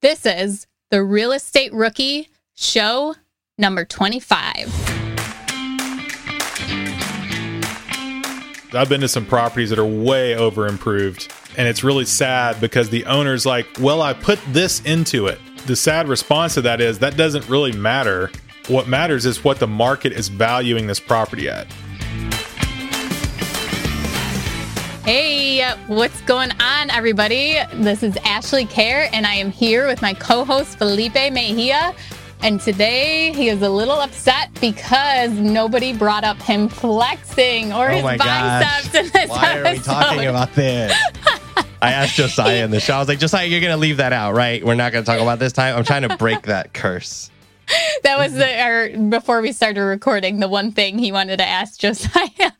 This is the Real Estate Rookie Show number 25. I've been to some properties that are way over improved, and it's really sad because the owner's like, Well, I put this into it. The sad response to that is that doesn't really matter. What matters is what the market is valuing this property at. Hey, what's going on, everybody? This is Ashley Kerr, and I am here with my co host Felipe Mejia. And today he is a little upset because nobody brought up him flexing or Oh his biceps gosh. in this Why are we talking about this? I asked Josiah in the show. I was like, Josiah, you're gonna leave that out, right? We're not gonna talk about this time. I'm trying to break that curse. that was the or before we started recording, the one thing he wanted to ask Josiah.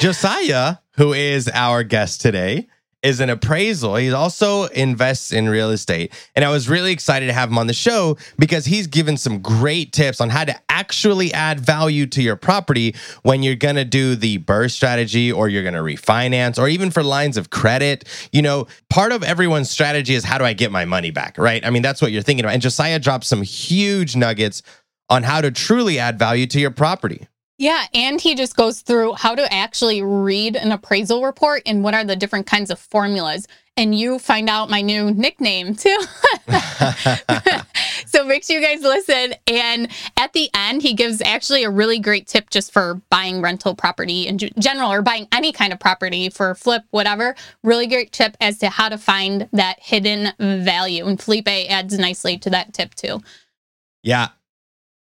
Josiah, who is our guest today, is an appraisal. He also invests in real estate. And I was really excited to have him on the show because he's given some great tips on how to actually add value to your property when you're going to do the BRRRR strategy or you're going to refinance or even for lines of credit. You know, part of everyone's strategy is how do I get my money back, right? I mean, that's what you're thinking about. And Josiah dropped some huge nuggets on how to truly add value to your property. Yeah, and he just goes through how to actually read an appraisal report and what are the different kinds of formulas. And you find out my new nickname too. so make sure you guys listen. And at the end, he gives actually a really great tip just for buying rental property in general or buying any kind of property for flip, whatever. Really great tip as to how to find that hidden value. And Felipe adds nicely to that tip too. Yeah,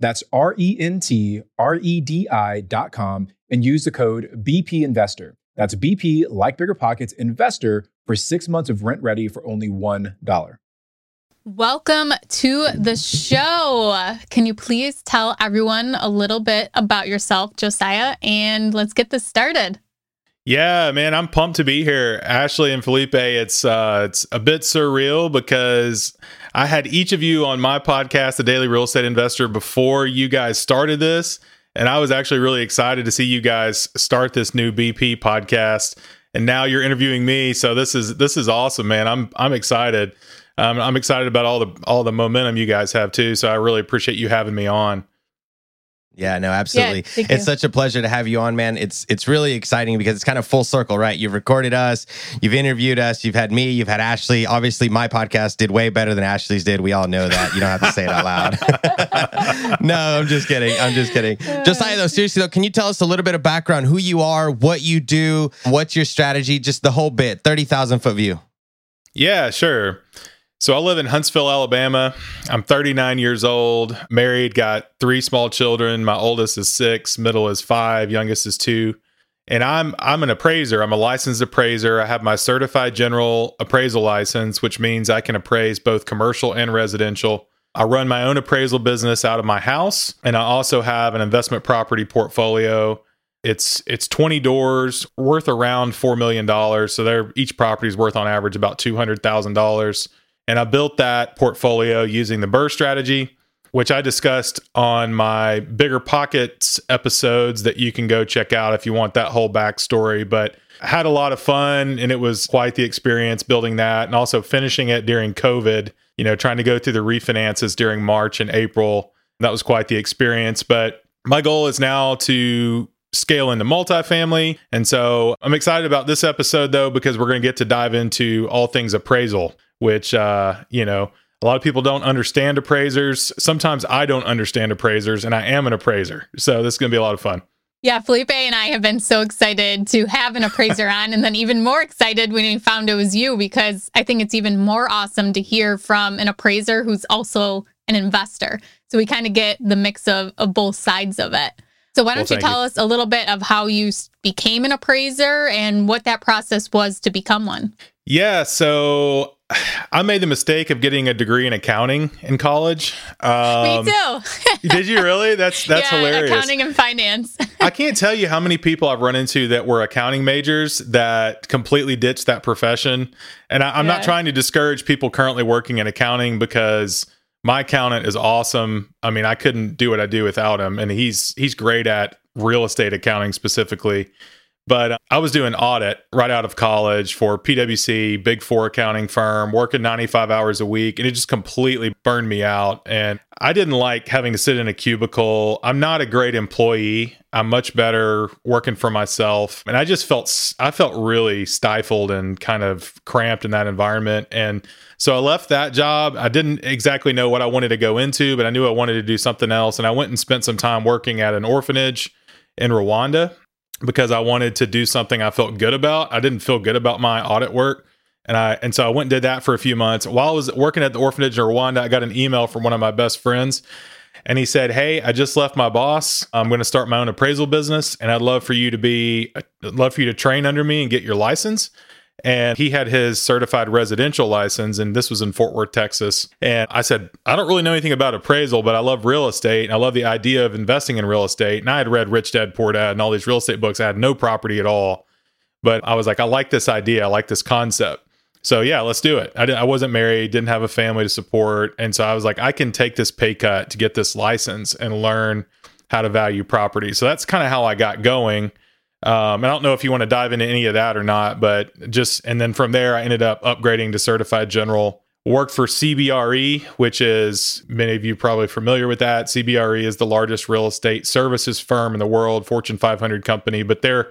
That's R E N T R E D I dot com and use the code BP Investor. That's BP, like Bigger Pockets, Investor for six months of RentRedi for only $1. Welcome to the show. Can you please tell everyone a little bit about yourself, Josiah? And let's get this started. Yeah, man, I'm pumped to be here. Ashley and Felipe, it's uh it's a bit surreal because I had each of you on my podcast, The Daily Real Estate Investor, before you guys started this. And I was actually really excited to see you guys start this new BP podcast. And now you're interviewing me. So this is this is awesome, man. I'm I'm excited. Um, I'm excited about all the all the momentum you guys have too. So I really appreciate you having me on. Yeah, no, absolutely. Yeah, it's such a pleasure to have you on, man. It's it's really exciting because it's kind of full circle, right? You've recorded us, you've interviewed us, you've had me, you've had Ashley. Obviously, my podcast did way better than Ashley's did. We all know that. You don't have to say it out loud. no, I'm just kidding. I'm just kidding. Josiah, though, seriously though, can you tell us a little bit of background, who you are, what you do, what's your strategy, just the whole bit, thirty thousand foot view. Yeah, sure. So I live in Huntsville, Alabama. I'm 39 years old, married, got three small children. My oldest is six, middle is five, youngest is two. And I'm I'm an appraiser. I'm a licensed appraiser. I have my certified general appraisal license, which means I can appraise both commercial and residential. I run my own appraisal business out of my house, and I also have an investment property portfolio. It's it's 20 doors worth around $4 million. So they're each property is worth on average about $200,000 and I built that portfolio using the BRRRR strategy, which I discussed on my Bigger Pockets episodes that you can go check out if you want that whole backstory. But I had a lot of fun and it was quite the experience building that and also finishing it during COVID, you know, trying to go through the refinances during March and April. That was quite the experience. But my goal is now to scale into multifamily. And so I'm excited about this episode though, because we're going to get to dive into all things appraisal which uh, you know a lot of people don't understand appraisers. Sometimes I don't understand appraisers, and I am an appraiser. So this is going to be a lot of fun. Yeah, Felipe and I have been so excited to have an appraiser on, and then even more excited when we found it was you because I think it's even more awesome to hear from an appraiser who's also an investor. So we kind of get the mix of, of both sides of it. So why don't well, you tell you. us a little bit of how you became an appraiser and what that process was to become one? Yeah, so I made the mistake of getting a degree in accounting in college. Um, Me too. did you really? That's that's yeah, hilarious. Accounting and finance. I can't tell you how many people I've run into that were accounting majors that completely ditched that profession. And I, am yeah. not trying to discourage people currently working in accounting because my accountant is awesome. I mean, I couldn't do what I do without him, and he's he's great at real estate accounting specifically. But uh, I was doing audit right out of college for PwC, big four accounting firm, working 95 hours a week, and it just completely burned me out. And I didn't like having to sit in a cubicle. I'm not a great employee. I'm much better working for myself. And I just felt I felt really stifled and kind of cramped in that environment. And so I left that job. I didn't exactly know what I wanted to go into, but I knew I wanted to do something else. And I went and spent some time working at an orphanage in Rwanda because I wanted to do something I felt good about. I didn't feel good about my audit work. And I and so I went and did that for a few months. While I was working at the orphanage in Rwanda, I got an email from one of my best friends. And he said, Hey, I just left my boss. I'm going to start my own appraisal business. And I'd love for you to be, I'd love for you to train under me and get your license and he had his certified residential license and this was in Fort Worth, Texas. And I said, I don't really know anything about appraisal, but I love real estate and I love the idea of investing in real estate. And I had read Rich Dad Poor Dad and all these real estate books. I had no property at all. But I was like, I like this idea. I like this concept. So yeah, let's do it. I, I wasn't married, didn't have a family to support, and so I was like, I can take this pay cut to get this license and learn how to value property. So that's kind of how I got going. Um, I don't know if you want to dive into any of that or not, but just and then from there, I ended up upgrading to certified general. Worked for CBRE, which is many of you probably familiar with that. CBRE is the largest real estate services firm in the world, Fortune 500 company, but they're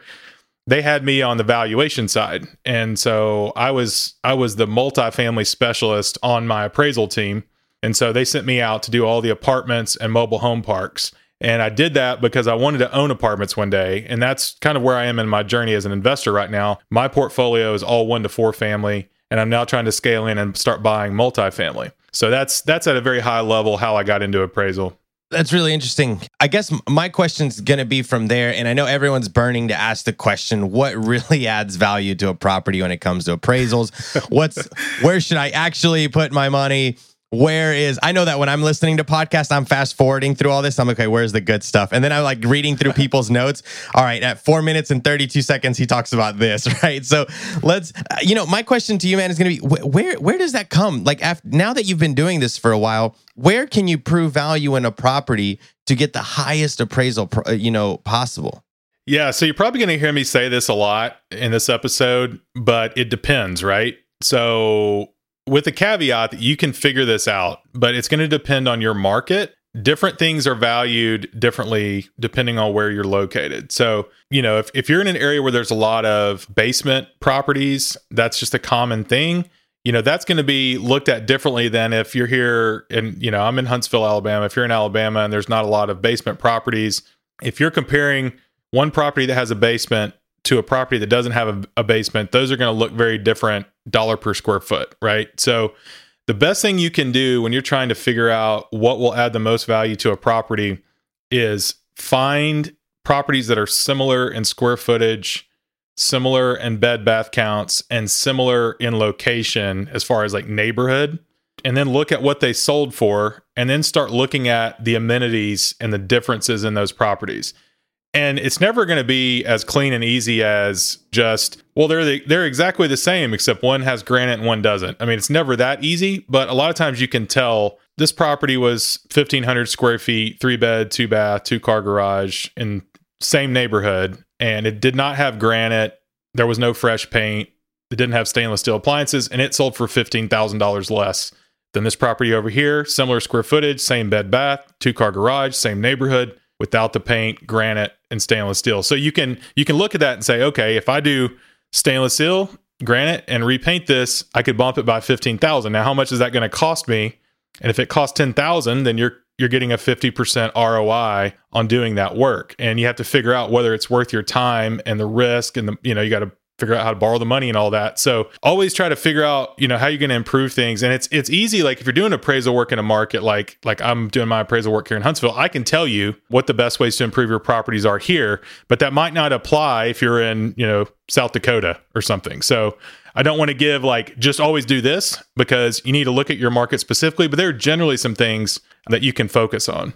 they had me on the valuation side, and so I was I was the multifamily specialist on my appraisal team, and so they sent me out to do all the apartments and mobile home parks. And I did that because I wanted to own apartments one day. And that's kind of where I am in my journey as an investor right now. My portfolio is all one to four family, and I'm now trying to scale in and start buying multifamily. So that's that's at a very high level how I got into appraisal. That's really interesting. I guess my question's going to be from there. And I know everyone's burning to ask the question what really adds value to a property when it comes to appraisals? What's where should I actually put my money? Where is I know that when I'm listening to podcasts, I'm fast forwarding through all this. I'm like, okay, where's the good stuff? And then I'm like reading through people's notes. All right, at four minutes and 32 seconds, he talks about this, right? So let's, uh, you know, my question to you, man, is going to be wh- where where does that come? Like, after, now that you've been doing this for a while, where can you prove value in a property to get the highest appraisal, pr- uh, you know, possible? Yeah, so you're probably going to hear me say this a lot in this episode, but it depends, right? So, with the caveat that you can figure this out, but it's going to depend on your market. Different things are valued differently depending on where you're located. So, you know, if, if you're in an area where there's a lot of basement properties, that's just a common thing. You know, that's going to be looked at differently than if you're here and, you know, I'm in Huntsville, Alabama. If you're in Alabama and there's not a lot of basement properties, if you're comparing one property that has a basement to a property that doesn't have a, a basement, those are going to look very different dollar per square foot, right? So the best thing you can do when you're trying to figure out what will add the most value to a property is find properties that are similar in square footage, similar in bed bath counts, and similar in location as far as like neighborhood. And then look at what they sold for, and then start looking at the amenities and the differences in those properties and it's never going to be as clean and easy as just well they're the, they're exactly the same except one has granite and one doesn't. I mean it's never that easy but a lot of times you can tell this property was 1500 square feet three bed two bath two car garage in same neighborhood and it did not have granite. There was no fresh paint. It didn't have stainless steel appliances and it sold for $15000 less than this property over here. Similar square footage same bed bath two car garage same neighborhood without the paint, granite, and stainless steel. So you can you can look at that and say, okay, if I do stainless steel, granite, and repaint this, I could bump it by fifteen thousand. Now, how much is that going to cost me? And if it costs ten thousand, then you're you're getting a 50% ROI on doing that work. And you have to figure out whether it's worth your time and the risk and the, you know, you got to figure out how to borrow the money and all that. So always try to figure out, you know, how you're going to improve things. And it's it's easy. Like if you're doing appraisal work in a market, like like I'm doing my appraisal work here in Huntsville, I can tell you what the best ways to improve your properties are here. But that might not apply if you're in, you know, South Dakota or something. So I don't want to give like just always do this because you need to look at your market specifically. But there are generally some things that you can focus on.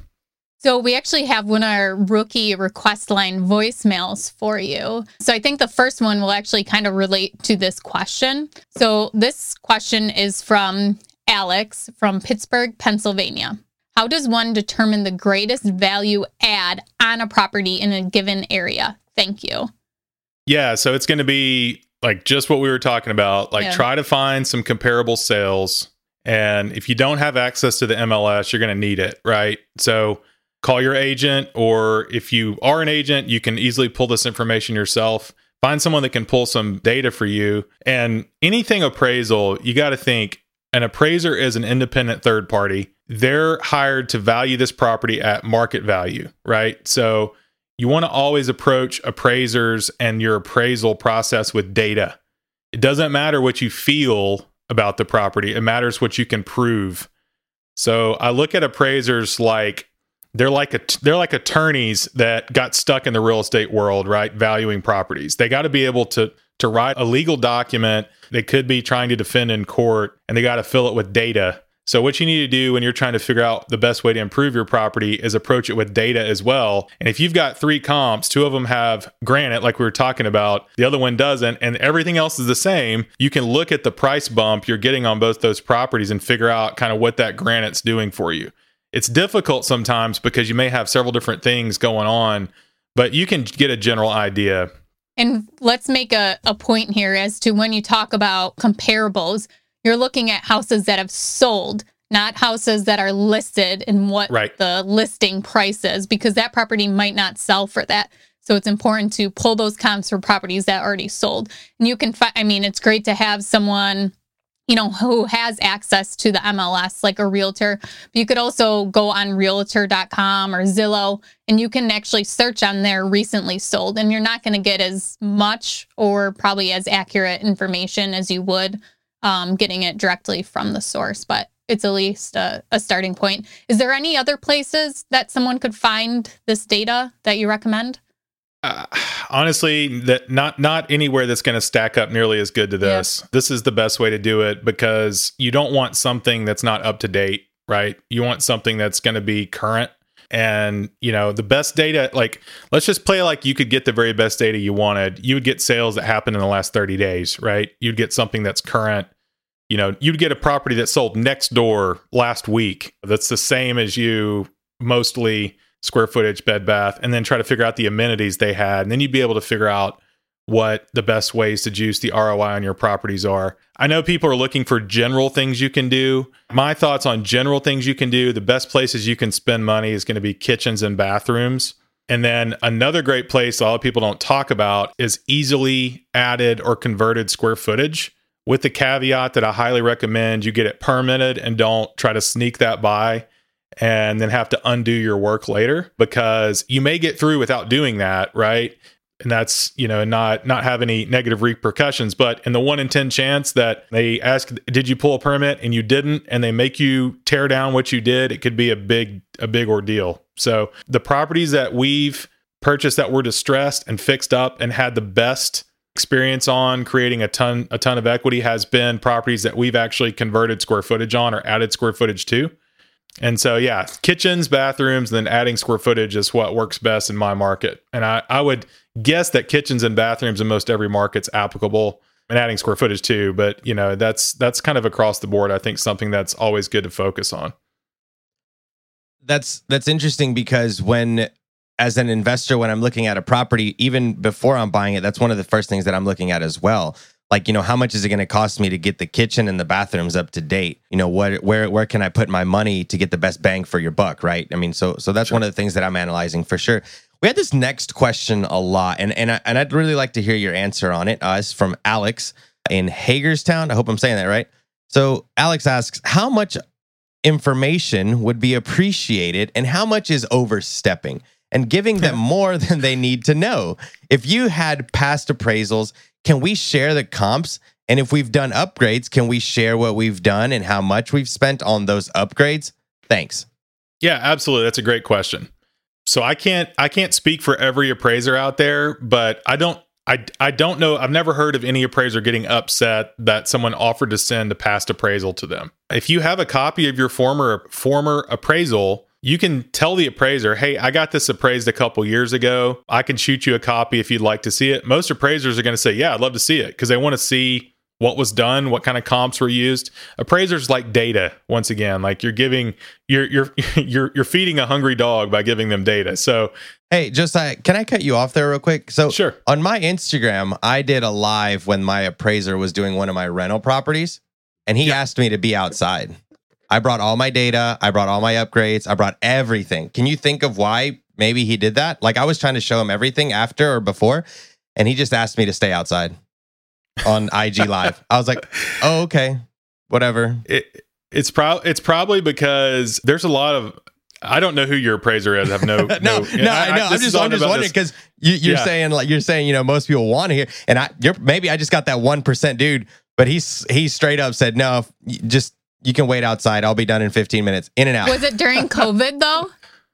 So we actually have one of our rookie request line voicemails for you. So I think the first one will actually kind of relate to this question. So this question is from Alex from Pittsburgh, Pennsylvania. How does one determine the greatest value add on a property in a given area? Thank you. Yeah, so it's going to be like just what we were talking about. Like Yeah. try to find some comparable sales. And if you don't have access to the MLS, you're going to need it, right? So call your agent, or if you are an agent, you can easily pull this information yourself. Find someone that can pull some data for you. And anything appraisal, you got to think an appraiser is an independent third party. They're hired to value this property at market value, right? So you want to always approach appraisers and your appraisal process with data. It doesn't matter what you feel about the property, it matters what you can prove. So I look at appraisers like they're like a they're like attorneys that got stuck in the real estate world, right? Valuing properties. They got to be able to to write a legal document they could be trying to defend in court and they got to fill it with data. So what you need to do when you're trying to figure out the best way to improve your property is approach it with data as well. And if you've got three comps, two of them have granite like we were talking about, the other one doesn't and everything else is the same, you can look at the price bump you're getting on both those properties and figure out kind of what that granite's doing for you. It's difficult sometimes because you may have several different things going on, but you can get a general idea. And let's make a, a point here as to when you talk about comparables, you're looking at houses that have sold, not houses that are listed and what Right. the listing price is, because that property might not sell for that. So it's important to pull those comps for properties that already sold. And you can find, I mean, it's great to have someone, you know, who has access to the MLS, like a realtor. But you could also go on realtor.com or Zillow and you can actually search on there recently sold. And you're not going to get as much or probably as accurate information as you would um, getting it directly from the source. But it's at least a, a starting point. Is there any other places that someone could find this data that you recommend? Uh, honestly, that not not anywhere that's going to stack up nearly as good to this. Yeah. This is the best way to do it because you don't want something that's not up to date, right? You want something that's going to be current. And you know the best data, like let's just play like you could get the very best data you wanted. You would get sales that happened in the last thirty days, right? You'd get something that's current. You know, you'd get a property that sold next door last week. That's the same as you mostly square footage, bed bath, and then try to figure out the amenities they had. And then you'd be able to figure out what the best ways to juice the ROI on your properties are. I know people are looking for general things you can do. My thoughts on general things you can do, the best places you can spend money is going to be kitchens and bathrooms. And then another great place a lot of people don't talk about is easily added or converted square footage with the caveat that I highly recommend you get it permitted and don't try to sneak that by and then have to undo your work later because you may get through without doing that, right? And that's, you know, not not have any negative repercussions, but in the 1 in 10 chance that they ask did you pull a permit and you didn't and they make you tear down what you did, it could be a big a big ordeal. So, the properties that we've purchased that were distressed and fixed up and had the best experience on creating a ton a ton of equity has been properties that we've actually converted square footage on or added square footage to. And so, yeah, kitchens, bathrooms, and then adding square footage is what works best in my market. And I, I would guess that kitchens and bathrooms in most every market's applicable and adding square footage too. But, you know, that's that's kind of across the board. I think something that's always good to focus on. That's that's interesting because when as an investor, when I'm looking at a property, even before I'm buying it, that's one of the first things that I'm looking at as well like you know how much is it going to cost me to get the kitchen and the bathrooms up to date? You know what where where can i put my money to get the best bang for your buck right? I mean so so that's sure. one of the things that i'm analyzing for sure. We had this next question a lot and and, I, and i'd really like to hear your answer on it uh, it's from alex in hagerstown. I hope i'm saying that right. So alex asks how much information would be appreciated and how much is overstepping and giving them more than they need to know? If you had past appraisals can we share the comps? And if we've done upgrades, can we share what we've done and how much we've spent on those upgrades? Thanks. Yeah, absolutely. That's a great question. So I can't I can't speak for every appraiser out there, but I don't I, I don't know. I've never heard of any appraiser getting upset that someone offered to send a past appraisal to them. If you have a copy of your former former appraisal, you can tell the appraiser, hey, I got this appraised a couple years ago. I can shoot you a copy if you'd like to see it. Most appraisers are going to say, yeah, I'd love to see it because they want to see what was done, what kind of comps were used. Appraisers like data. Once again, like you're giving, you're you're you're you're feeding a hungry dog by giving them data. So, hey, just uh, can I cut you off there real quick? So, sure. On my Instagram, I did a live when my appraiser was doing one of my rental properties, and he yeah. asked me to be outside. I brought all my data, I brought all my upgrades, I brought everything. Can you think of why maybe he did that? Like I was trying to show him everything after or before, and he just asked me to stay outside on IG Live. I was like, "Oh, okay, whatever." It, it's probably it's probably because there's a lot of I don't know who your appraiser is. I have no no no. no I, I know. I, am just I'm just wondering because you, are yeah. saying like you're saying you know most people want to hear, and I you're maybe I just got that one percent dude, but he's he straight up said no, just you can wait outside. I'll be done in 15 minutes. In and out. Was it during COVID though?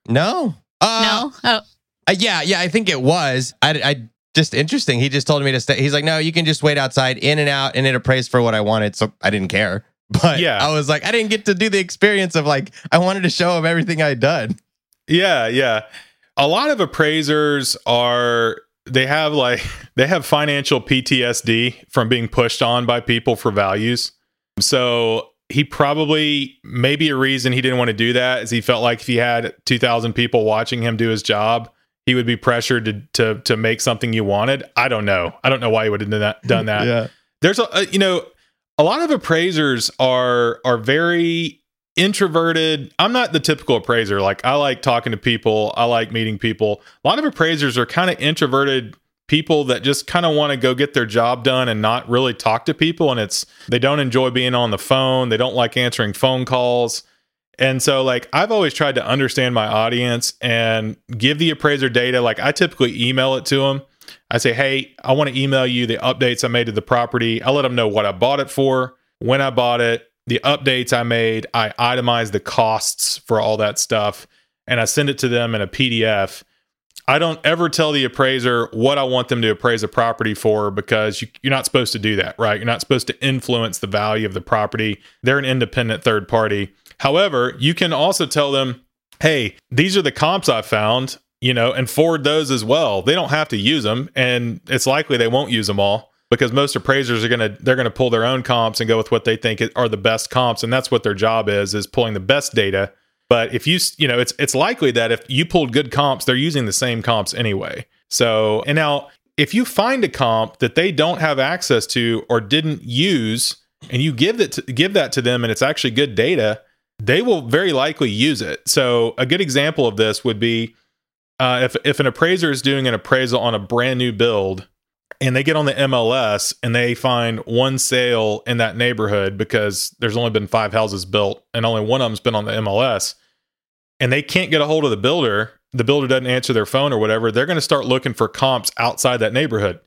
no. Uh, no. Oh. Uh, yeah, yeah. I think it was. I, I just interesting. He just told me to stay. He's like, no, you can just wait outside, in and out, and it appraised for what I wanted. So I didn't care. But yeah, I was like, I didn't get to do the experience of like, I wanted to show him everything I'd done. Yeah, yeah. A lot of appraisers are they have like they have financial PTSD from being pushed on by people for values. So he probably maybe a reason he didn't want to do that is he felt like if he had 2000 people watching him do his job he would be pressured to to to make something you wanted. I don't know. I don't know why he would have done that, done that. yeah. There's a, a you know a lot of appraisers are are very introverted. I'm not the typical appraiser. Like i like talking to people. I like meeting people. A lot of appraisers are kind of introverted people that just kind of want to go get their job done and not really talk to people and it's they don't enjoy being on the phone they don't like answering phone calls. And so like i've always tried to understand my audience and give the appraiser data. Like i typically email it to them i say hey i want to email you the updates i made to the property. I let them know what i bought it for when i bought it the updates I made, I itemize the costs for all that stuff, and I send it to them in a PDF. I don't ever tell the appraiser what I want them to appraise a property for because you, are not supposed to do that, right? You're not supposed to influence the value of the property. They're an independent third party. However, you can also tell them, hey, these are the comps I found, you know, and forward those as well. They don't have to use them, and it's likely they won't use them all because most appraisers are going to they're going to pull their own comps and go with what they think are the best comps and that's what their job is is pulling the best data but if you you know it's it's likely that if you pulled good comps they're using the same comps anyway. So and now if you find a comp that they don't have access to or didn't use and you give it to, give that to them and it's actually good data they will very likely use it. So a good example of this would be uh, if if an appraiser is doing an appraisal on a brand new build and they get on the MLS and they find one sale in that neighborhood because there's only been five houses built and only one of them's been on the MLS and they can't get a hold of the builder, the builder doesn't answer their phone or whatever, they're going to start looking for comps outside that neighborhood.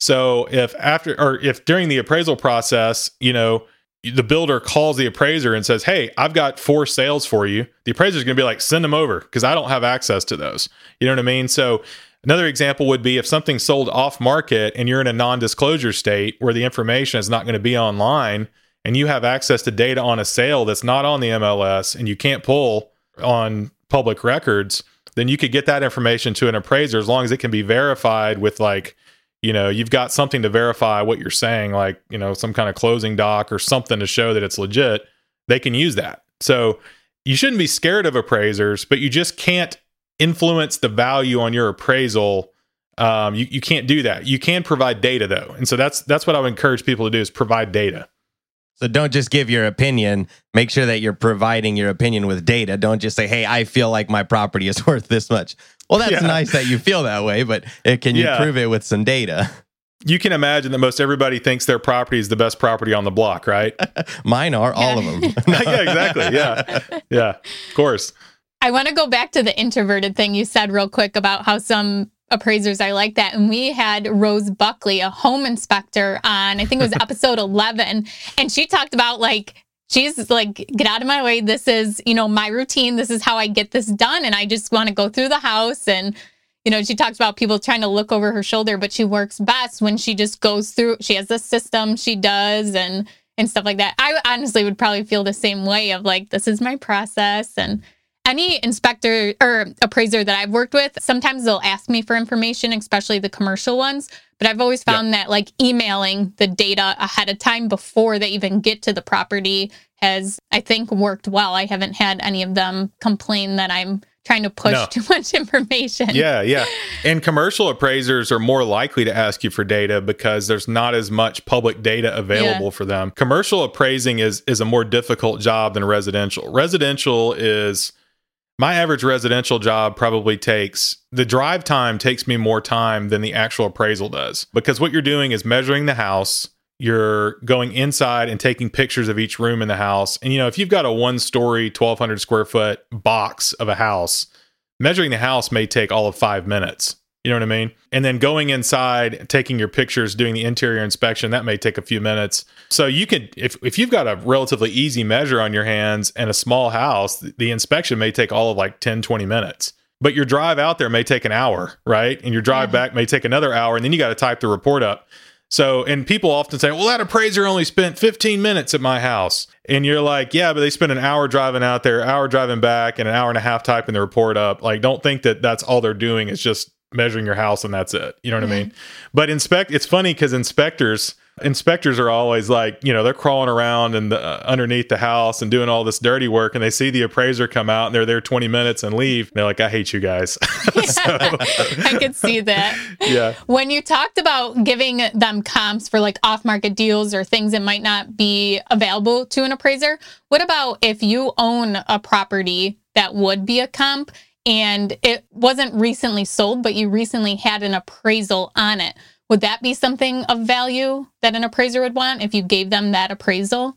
So if after or if during the appraisal process, you know, the builder calls the appraiser and says, "Hey, I've got four sales for you." The appraiser's going to be like, "Send them over because I don't have access to those." You know what I mean? So Another example would be if something's sold off market and you're in a non disclosure state where the information is not going to be online and you have access to data on a sale that's not on the MLS and you can't pull on public records, then you could get that information to an appraiser as long as it can be verified with like, you know, you've got something to verify what you're saying, like, you know, some kind of closing doc or something to show that it's legit. They can use that. So you shouldn't be scared of appraisers, but you just can't influence the value on your appraisal um, you, you can't do that. You can provide data though. And so that's that's what i would encourage people to do is provide data. So don't just give your opinion. Make sure that you're providing your opinion with data. Don't just say hey i feel like my property is worth this much. Well that's yeah. nice that you feel that way but it, can you yeah. prove it with some data? You can imagine that most everybody thinks their property is the best property on the block right? Mine are all of them. Yeah exactly. Yeah. Yeah of course I want to go back to the introverted thing you said real quick about how some appraisers are like that. And we had Rose Buckley, a home inspector, on I think it was episode 11. And she talked about like, she's like, get out of my way. This is, you know, my routine. This is how I get this done. And I just want to go through the house. And, you know, she talks about people trying to look over her shoulder, but she works best when she just goes through, she has a system she does and, and stuff like that. I honestly would probably feel the same way of like, this is my process. And, any inspector or appraiser that I've worked with, sometimes they'll ask me for information, especially the commercial ones. But I've always found that like emailing the data ahead of time before they even get to the property has, I think, worked well. I haven't had any of them complain that I'm trying to push no. too much information. Yeah, yeah. And commercial appraisers are more likely to ask you for data because there's not as much public data available yeah. for them. Commercial appraising is is a more difficult job than residential. Residential is my average residential job probably takes the drive time takes me more time than the actual appraisal does. Because what you're doing is measuring the house you're going inside and taking pictures of each room in the house. And you know if you've got a one story 1200 square foot box of a house measuring the house may take all of five minutes you know what I mean? And then going inside, taking your pictures, doing the interior inspection, that may take a few minutes. So you can if if you've got a relatively easy measure on your hands and a small house, the inspection may take all of like 10 20 minutes. But your drive out there may take an hour, right? And your drive mm-hmm. back may take another hour and then you got to type the report up. So, and people often say, well, that appraiser only spent 15 minutes at my house. And you're like, yeah, but they spent an hour driving out there, hour driving back, and an hour and a half typing the report up. Like, don't think that that's all they're doing. It's just measuring your house and that's it. You know what. I mean? But inspect it's funny cuz inspectors inspectors are always like, you know, they're crawling around and uh, underneath the house and doing all this dirty work and they see the appraiser come out and they're there 20 minutes and leave. They're like, "I hate you guys." I could see that. Yeah. When you talked about giving them comps for like off-market deals or things that might not be available to an appraiser, what about if you own a property that would be a comp and it wasn't recently sold, but you recently had an appraisal on it. Would that be something of value that an appraiser would want if you gave them that appraisal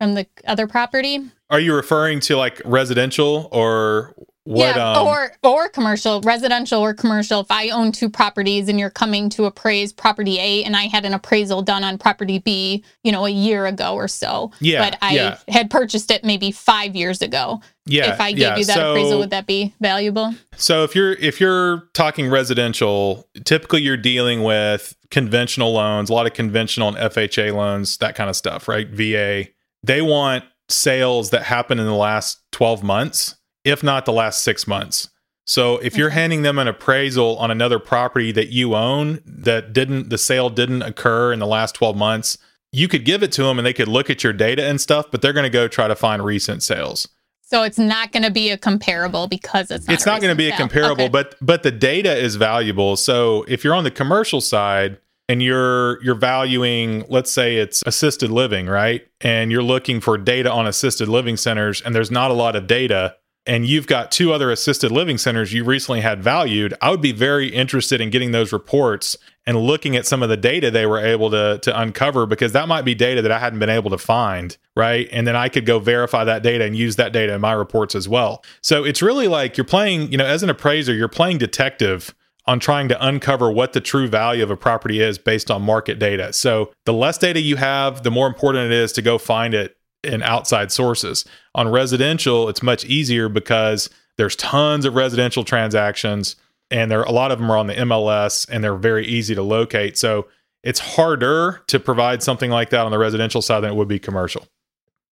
from the other property? Are you referring to like residential or what yeah, um or or commercial, residential or commercial. If I own two properties and you're coming to appraise property A, and I had an appraisal done on property B, you know, a year ago or so. Yeah, but I yeah. had purchased it maybe five years ago. Yeah if I gave yeah. you that so, appraisal, would that be valuable? So if you're if you're talking residential, typically you're dealing with conventional loans, a lot of conventional and FHA loans, that kind of stuff, right? VA. They want sales that happen in the last 12 months, if not the last 6 months. So if you're handing them an appraisal on another property that you own that didn't the sale didn't occur in the last 12 months, you could give it to them and they could look at your data and stuff, but they're going to go try to find recent sales. So it's not going to be a comparable because it's not. it's not going to be a comparable Okay. but but the data is valuable so if you're on the commercial side and you're you're valuing let's say it's assisted living right and you're looking for data on assisted living centers and there's not a lot of data and you've got two other assisted living centers you recently had valued i would be very interested in getting those reports and looking at some of the data they were able to to uncover because that might be data that I hadn't been able to find, right? And then I could go verify that data and use that data in my reports as well. So it's really like you're playing, you know, as an appraiser, you're playing detective on trying to uncover what the true value of a property is based on market data. So the less data you have, the more important it is to go find it in outside sources. On residential, it's much easier because there's tons of residential transactions and there a lot of them are on the MLS and they're very easy to locate. So it's harder to provide something like that on the residential side than it would be commercial.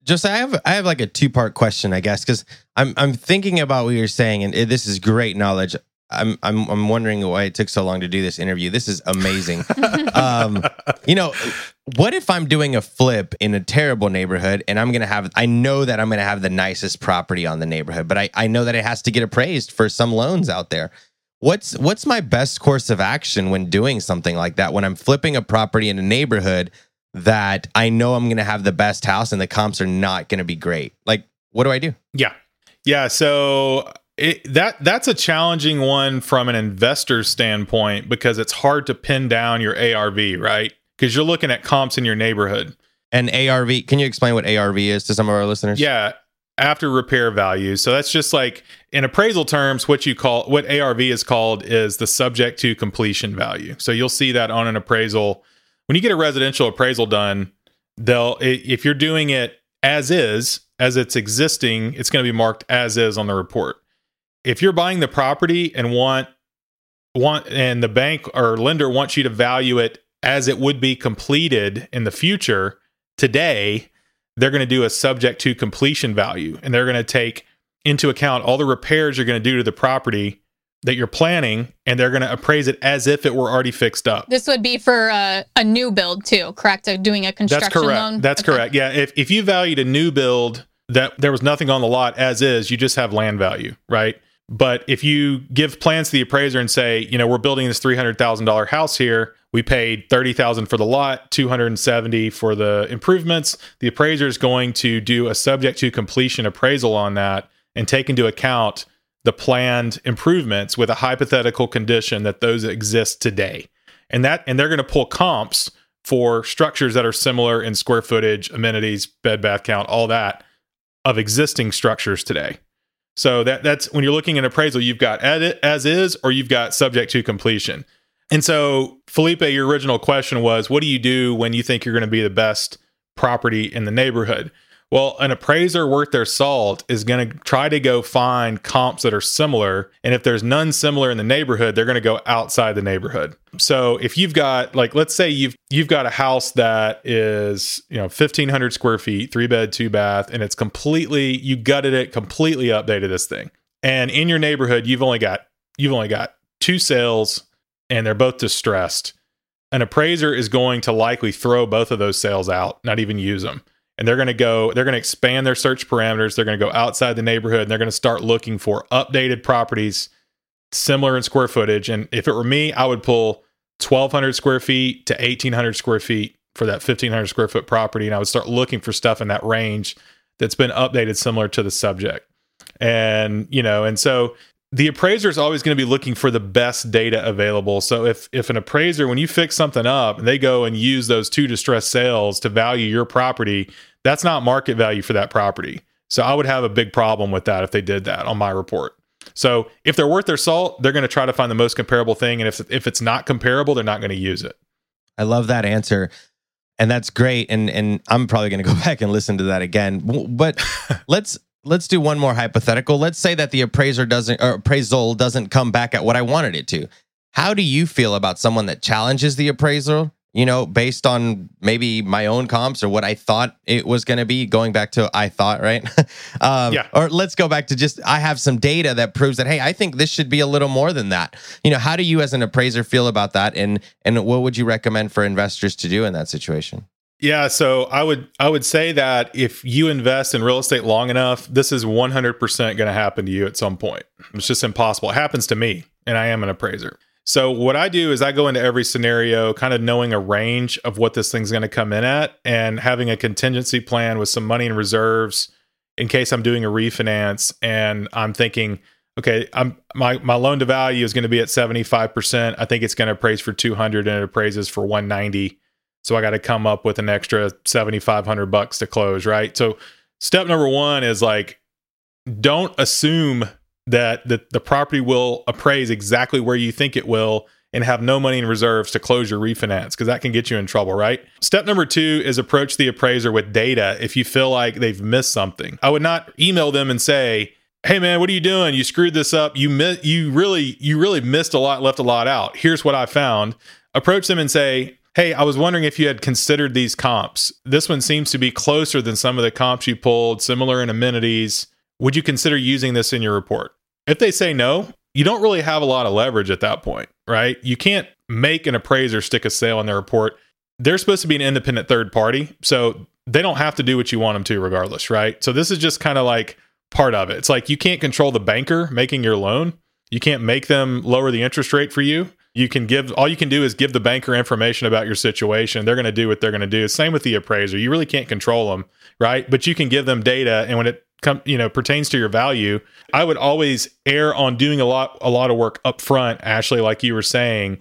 Just I have I have like a two part question, I guess, because I'm I'm thinking about what you're saying, and it- this is great knowledge. I'm I'm I'm wondering why it took so long to do this interview. This is amazing. um, you know, what if I'm doing a flip in a terrible neighborhood, and I'm gonna have I know that I'm gonna have the nicest property on the neighborhood, but I I know that it has to get appraised for some loans out there. What's what's my best course of action when doing something like that? When I'm flipping a property in a neighborhood that I know I'm to have the best house and the comps are not to be great. Like, what do I do? Yeah. Yeah. So it, that that's a challenging one from an investor standpoint because it's hard to pin down your ARV, right? Because you're looking at comps in your neighborhood. And ARV, can you explain what ARV is to some of our listeners? Yeah. After repair value. So that's just like in appraisal terms, what you call what ARV is called is the subject to completion value. So you'll see that on an appraisal. When you get a residential appraisal done, they'll if you're doing it as is, as it's existing, it's going to be marked as is on the report. If you're buying the property and want want and the bank or lender wants you to value it as it would be completed in the future today, they're going to do a subject to completion value and they're going to take into account all the repairs you're going to do to the property that you're planning and they're going to appraise it as if it were already fixed up. This would be for a, a new build too, correct? Uh, doing a construction That's correct. loan. That's Okay. correct. Yeah, if if you valued a new build that there was nothing on the lot as is, you just have land value, right? But if you give plans to the appraiser and say, you know, we're building this three hundred thousand dollar house here, we paid thirty thousand for the lot, two hundred and seventy for the improvements. The appraiser is going to do a subject to completion appraisal on that and take into account the planned improvements with a hypothetical condition that those exist today and that and they're going to pull comps for structures that are similar in square footage, amenities, bed bath count, all that of existing structures today. So that that's when you're looking at appraisal, you've got as is or you've got subject to completion. And so Felipe, your original question was, what do you do when you think you're going to be the best property in the neighborhood? Well, an appraiser worth their salt is going to try to go find comps that are similar. And if there's none similar in the neighborhood, they're going to go outside the neighborhood. So if you've got like let's say you've you've got a house that is, you know, 1500 square feet, 3 bed, 2 bath and it's completely you gutted it, completely updated this thing. And in your neighborhood, you've only got you've only got two sales and they're both distressed. An appraiser is going to likely throw both of those sales out, not even use them and they're going to go they're going to expand their search parameters. They're going to go outside the neighborhood and they're going to start looking for updated properties similar in square footage. And if it were me i would pull 1200 square feet to 1800 square feet for that 1500 square foot property and i would start looking for stuff in that range that's been updated similar to the subject. And you know and so the appraiser is always going to be looking for the best data available. So if if an appraiser, when you fix something up, and they go and use those two distressed sales to value your property, that's not market value for that property. So I would have a big problem with that if they did that on my report. So if they're worth their salt, they're going to try to find the most comparable thing. And if if it's not comparable, they're not going to use it. I love that answer. And that's great. And and I'm probably going to go back and listen to that again. But let's let's do one more hypothetical. Let's say that the appraiser doesn't or appraisal doesn't come back at what I wanted it to. How do you feel about someone that challenges the appraisal you know, based on maybe my own comps or what I thought it was going to be, going back to I thought, right? um, yeah. Or let's go back to just I have some data that proves that hey, I think this should be a little more than that. You know, how do you as an appraiser feel about that, and and what would you recommend for investors to do in that situation? Yeah, so I would I would say that if you invest in real estate long enough, this is 100% going to happen to you at some point. It's just impossible. It happens to me, and I am an appraiser. So what I do is I go into every scenario kind of knowing a range of what this thing's going to come in at and having a contingency plan with some money in reserves in case I'm doing a refinance and I'm thinking okay, I'm my my loan to value is going to be at 75%. I think it's going to appraise for 200 and it appraises for 190. So I got to come up with an extra 7500 bucks to close, right? So step number 1 is like don't assume that the, the property will appraise exactly where you think it will and have no money in reserves to close your refinance because that can get you in trouble, right? Step number two is approach the appraiser with data if you feel like they've missed something. I would not email them and say, "Hey man, what are you doing? You screwed this up. You mi- you really you really missed a lot, left a lot out. Here's what I found." Approach them and say, "Hey, I was wondering if you had considered these comps. This one seems to be closer than some of the comps you pulled, similar in amenities. Would you consider using this in your report?" If they say no, you don't really have a lot of leverage at that point, right? You can't make an appraiser stick a sale in their report. They're supposed to be an independent third party, so they don't have to do what you want them to regardless, right? So this is just kind of like part of it. It's like you can't control the banker making your loan. You can't make them lower the interest rate for you. You can give all you can do is give the banker information about your situation. They're going to do what they're going to do. Same with the appraiser. You really can't control them, right? But you can give them data and when it come you know pertains to your value i would always err on doing a lot a lot of work up front ashley like you were saying.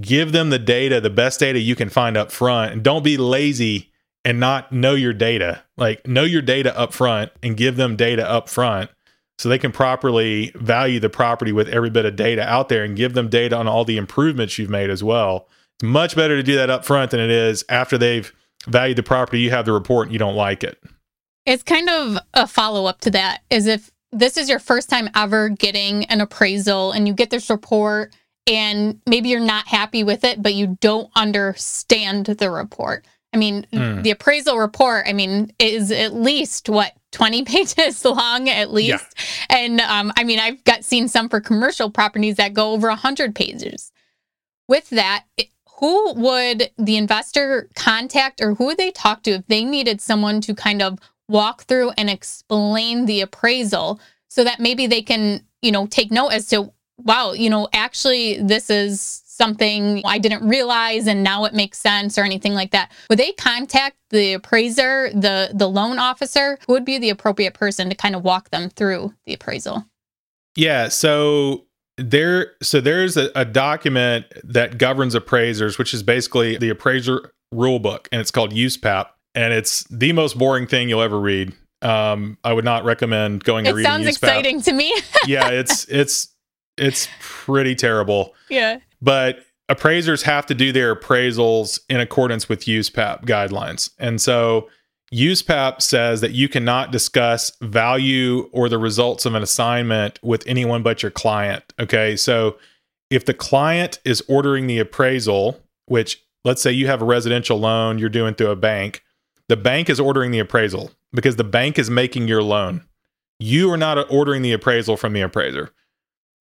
Give them the data the best data you can find up front and don't be lazy and not know your data. Like know your data up front and give them data up front so they can properly value the property with every bit of data out there and give them data on all the improvements you've made as well. It's much better to do that up front than it is after they've valued the property you have the report and you don't like it it's kind of a follow up to that. Is if this is your first time ever getting an appraisal and you get this report and maybe you're not happy with it, but you don't understand the report. I mean, mm. the appraisal report, I mean, is at least what 20 pages long at least. Yeah. And um, I mean, I've got seen some for commercial properties that go over 100 pages. With that, who would the investor contact or who would they talk to if they needed someone to kind of walk through and explain the appraisal so that maybe they can, you know, take note as to, wow, you know, actually, this is something I didn't realize and now it makes sense or anything like that. Would they contact the appraiser, the the loan officer? Who would be the appropriate person to kind of walk them through the appraisal? Yeah, so there so there's a, a document that governs appraisers, which is basically the appraiser rule book, and it's called USPAP and it's the most boring thing you'll ever read. Um, I would not recommend going it. Sounds exciting to me. yeah, it's it's it's pretty terrible. Yeah, but appraisers have to do their appraisals in accordance with USPAP guidelines, and so USPAP says that you cannot discuss value or the results of an assignment with anyone but your client. Okay, so if the client is ordering the appraisal, which let's say you have a residential loan you're doing through a bank the bank is ordering the appraisal because the bank is making your loan. You are not ordering the appraisal from the appraiser.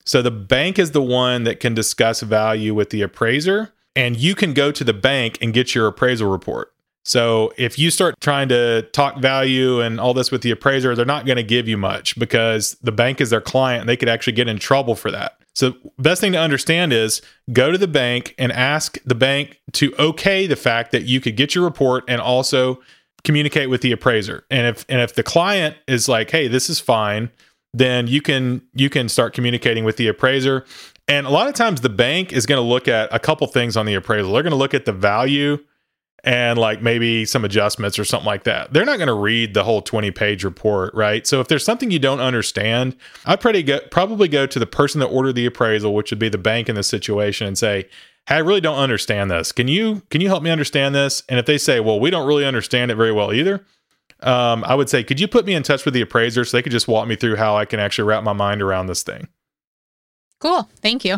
So the bank is the one that can discuss value with the appraiser, and you can go to the bank and get your appraisal report. So if you start trying to talk value and all this with the appraiser, they're not going to give you much because the bank is their client and they could actually get in trouble for that. So best thing to understand is go to the bank and ask the bank to okay the fact that you could get your report and also communicate with the appraiser. And if and if the client is like, "Hey, this is fine," then you can you can start communicating with the appraiser. And a lot of times the bank is going to look at a couple things on the appraisal. They're going to look at the value and like maybe some adjustments or something like that. They're not going to read the whole 20 page report, right? So if there's something you don't understand, I'd probably go, probably go to the person that ordered the appraisal, which would be the bank in the situation and say, Hey, I really don't understand this. Can you can you help me understand this? And if they say, well, we don't really understand it very well either, um, I would say, could you put me in touch with the appraiser so they could just walk me through how I can actually wrap my mind around this thing? Cool. Thank you.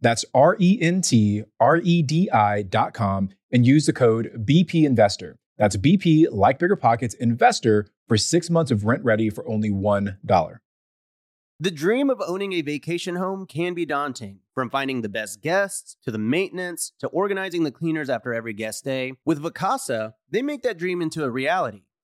That's R E N T R E D I.com and use the code BP Investor. That's BP, like Bigger Pockets, Investor for six months of RentRedi for only $1. The dream of owning a vacation home can be daunting. From finding the best guests, to the maintenance, to organizing the cleaners after every guest day, with Vacasa, they make that dream into a reality.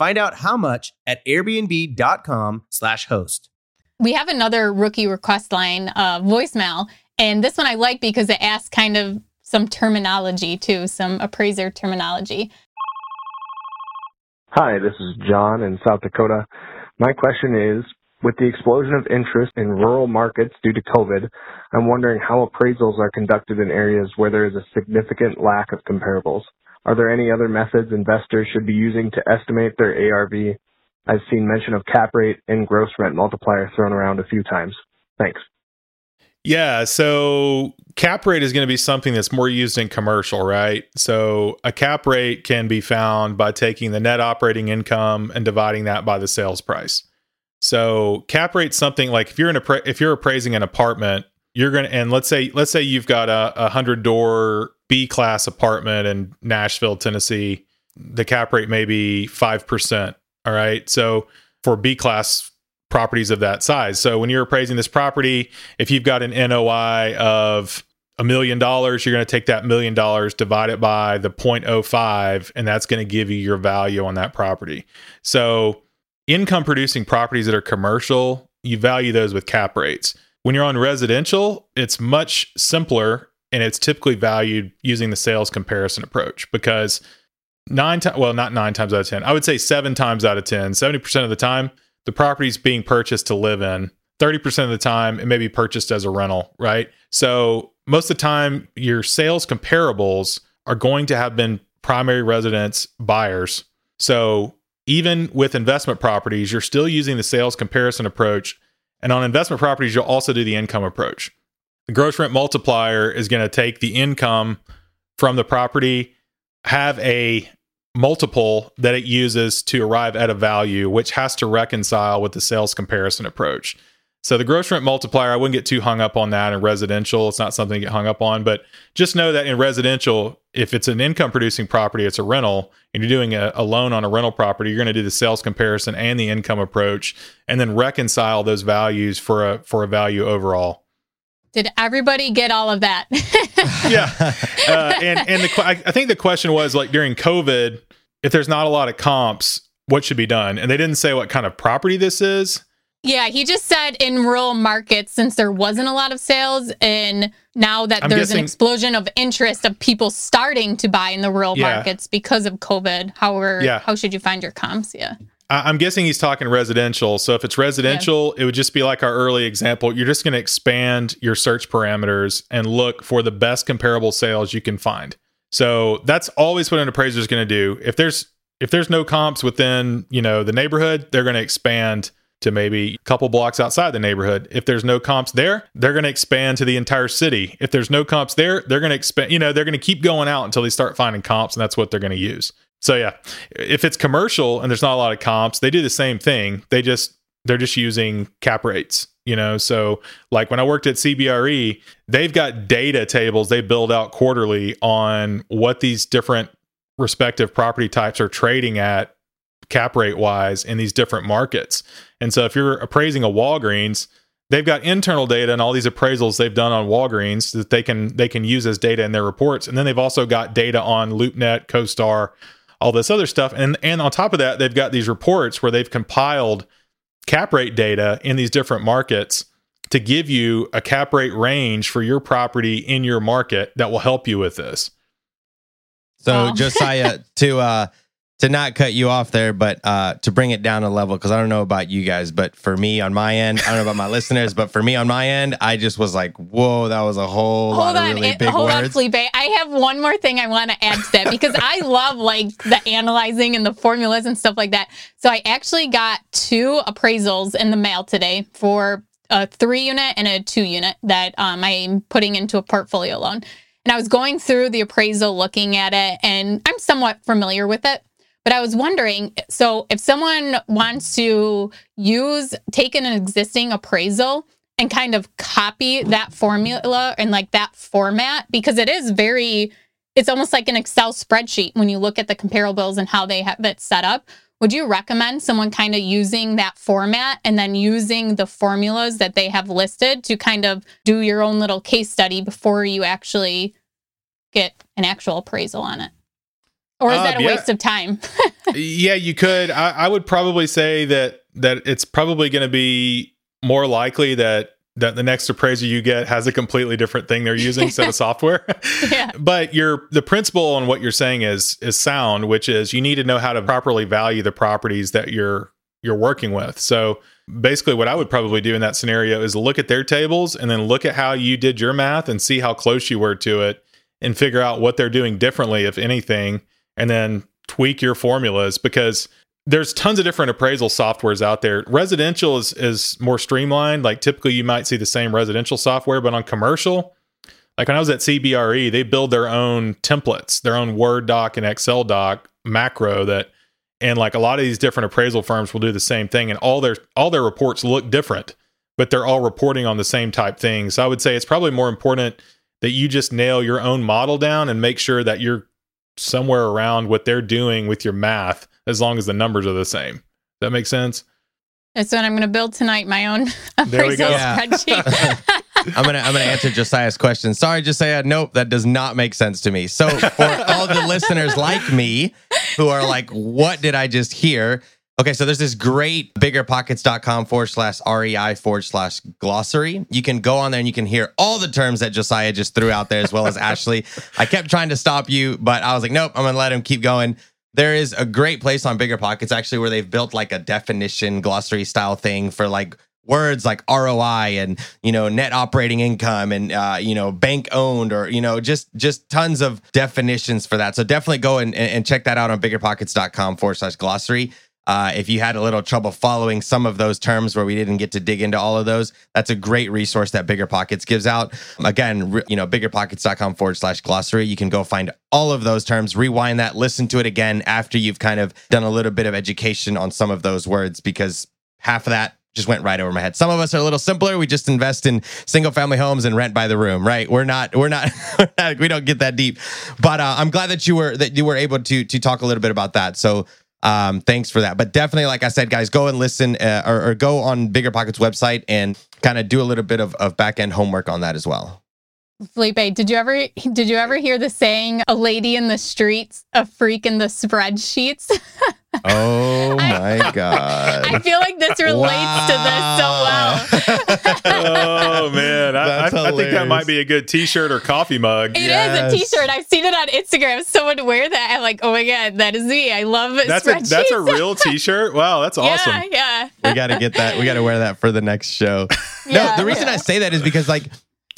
Find out how much at airbnb.com/slash host. We have another rookie request line uh, voicemail, and this one I like because it asks kind of some terminology too, some appraiser terminology. Hi, this is John in South Dakota. My question is with the explosion of interest in rural markets due to COVID, I'm wondering how appraisals are conducted in areas where there is a significant lack of comparables. Are there any other methods investors should be using to estimate their ARV? I've seen mention of cap rate and gross rent multiplier thrown around a few times. Thanks. Yeah, so cap rate is going to be something that's more used in commercial, right? So a cap rate can be found by taking the net operating income and dividing that by the sales price. So cap rate something like if you're if you're appraising an apartment, you're gonna and let's say let's say you've got a, a hundred door B class apartment in Nashville, Tennessee. The cap rate may be five percent. All right. So for B class properties of that size. So when you're appraising this property, if you've got an NOI of a million dollars, you're going to take that million dollars, divide it by the 0.05, and that's going to give you your value on that property. So income producing properties that are commercial, you value those with cap rates. When you're on residential, it's much simpler and it's typically valued using the sales comparison approach because nine times, well, not nine times out of 10, I would say seven times out of 10, 70% of the time, the property is being purchased to live in. 30% of the time, it may be purchased as a rental, right? So most of the time, your sales comparables are going to have been primary residence buyers. So even with investment properties, you're still using the sales comparison approach. And on investment properties, you'll also do the income approach. The gross rent multiplier is going to take the income from the property, have a multiple that it uses to arrive at a value, which has to reconcile with the sales comparison approach. So the gross rent multiplier, I wouldn't get too hung up on that in residential. It's not something to get hung up on, but just know that in residential, if it's an income producing property, it's a rental, and you're doing a, a loan on a rental property, you're going to do the sales comparison and the income approach, and then reconcile those values for a for a value overall. Did everybody get all of that? yeah, uh, and and the I, I think the question was like during COVID, if there's not a lot of comps, what should be done? And they didn't say what kind of property this is. Yeah, he just said in rural markets, since there wasn't a lot of sales, and now that I'm there's guessing- an explosion of interest of people starting to buy in the rural Yeah. markets because of COVID, how are, Yeah. how should you find your comps? Yeah. I'm guessing he's talking residential. So if it's residential, it would just be like our early example. You're just going to expand your search parameters and look for the best comparable sales you can find. So that's always what an appraiser is going to do. If there's if there's no comps within you know the neighborhood, they're going to expand to maybe a couple blocks outside the neighborhood. If there's no comps there, they're going to expand to the entire city. If there's no comps there, they're going to expand. You know, they're going to keep going out until they start finding comps, and that's what they're going to use. So yeah, if it's commercial and there's not a lot of comps, they do the same thing. They just they're just using cap rates, you know. So like when I worked at CBRE, they've got data tables they build out quarterly on what these different respective property types are trading at cap rate wise in these different markets. And so if you're appraising a Walgreens, they've got internal data and all these appraisals they've done on Walgreens that they can they can use as data in their reports. And then they've also got data on LoopNet, CoStar, all this other stuff. And and on top of that, they've got these reports where they've compiled cap rate data in these different markets to give you a cap rate range for your property in your market that will help you with this. So Oh. Josiah, to uh to not cut you off there, but uh to bring it down a level, because I don't know about you guys, but for me on my end, I don't know about my listeners, but for me on my end, I just was like, whoa, that was a whole lot hold of on, really it- big hold on. Felipe. I have one more thing I want to add to that because I love like the analyzing and the formulas and stuff like that. So I actually got two appraisals in the mail today for a three unit and a two unit that um, I'm putting into a portfolio loan. And I was going through the appraisal, looking at it, and I'm somewhat familiar with it. But I was wondering so if someone wants to use, take an existing appraisal and kind of copy that formula and like that format, because it is very, it's almost like an Excel spreadsheet when you look at the comparables and how they have it set up. Would you recommend someone kind of using that format and then using the formulas that they have listed to kind of do your own little case study before you actually get an actual appraisal on it? Or is Uh, that a yeah. waste of time? yeah, you could. I, I would probably say that that it's probably going to be more likely that that the next appraiser you get has a completely different thing they're using set of software. Yeah. But your the principle on what you're saying is is sound, which is you need to know how to properly value the properties that you're you're working with. So basically what I would probably do in that scenario is look at their tables and then look at how you did your math and see how close you were to it and figure out what they're doing differently if anything and then tweak your formulas because there's tons of different appraisal softwares out there. Residential is is more streamlined. Like typically you might see the same residential software, but on commercial, like when I was at CBRE, they build their own templates, their own Word doc and Excel doc macro that and like a lot of these different appraisal firms will do the same thing and all their all their reports look different, but they're all reporting on the same type thing. So I would say it's probably more important that you just nail your own model down and make sure that you're somewhere around what they're doing with your math as long as the numbers are the same. That makes sense? That's what I'm going to build tonight. My own There we appraisal go. Yeah. spreadsheet. I'm gonna I'm gonna answer Josiah's question. Sorry, Josiah. Nope, that does not make sense to me. So for all the listeners like me who are like, what did I just hear? Okay, so there's this great biggerpockets.com forward slash REI forward slash glossary. You can go on there and you can hear all the terms that Josiah just threw out there, as well as Ashley. I kept trying to stop you, but I was like, nope, I'm gonna let him keep going. There is a great place on Bigger Pockets actually where they've built like a definition glossary style thing for like words like ROI and you know net operating income and uh, you know bank owned or you know just just tons of definitions for that. So definitely go and, and check that out on biggerpockets.com forward slash glossary. Uh, if you had a little trouble following some of those terms where we didn't get to dig into all of those, that's a great resource that Bigger Pockets gives out. Again, you know, biggerpockets.com forward slash glossary. You can go find all of those terms, rewind that, listen to it again after you've kind of done a little bit of education on some of those words because half of that just went right over my head. Some of us are a little simpler. We just invest in single family homes and rent by the room, right? We're not, we're not, we don't get that deep. But uh, I'm glad that you were that you were able to to talk a little bit about that. So um, thanks for that. But definitely, like I said, guys, go and listen uh, or, or, go on Bigger Pockets website and kind of do a little bit of, of back end homework on that as well. Felipe, did you ever did you ever hear the saying "a lady in the streets, a freak in the spreadsheets"? oh my god! I feel like this relates wow. to this so well. oh man, I, I, I, think that might be a good T-shirt or coffee mug. It yes. is a T-shirt. I've seen it on Instagram. Someone wear that. I'm like, oh my god, that is me. I love it. That's a that's a real T-shirt. Wow, that's awesome. Yeah, yeah. we got to get that. We got to wear that for the next show. Yeah, no, the reason yeah. I say that is because like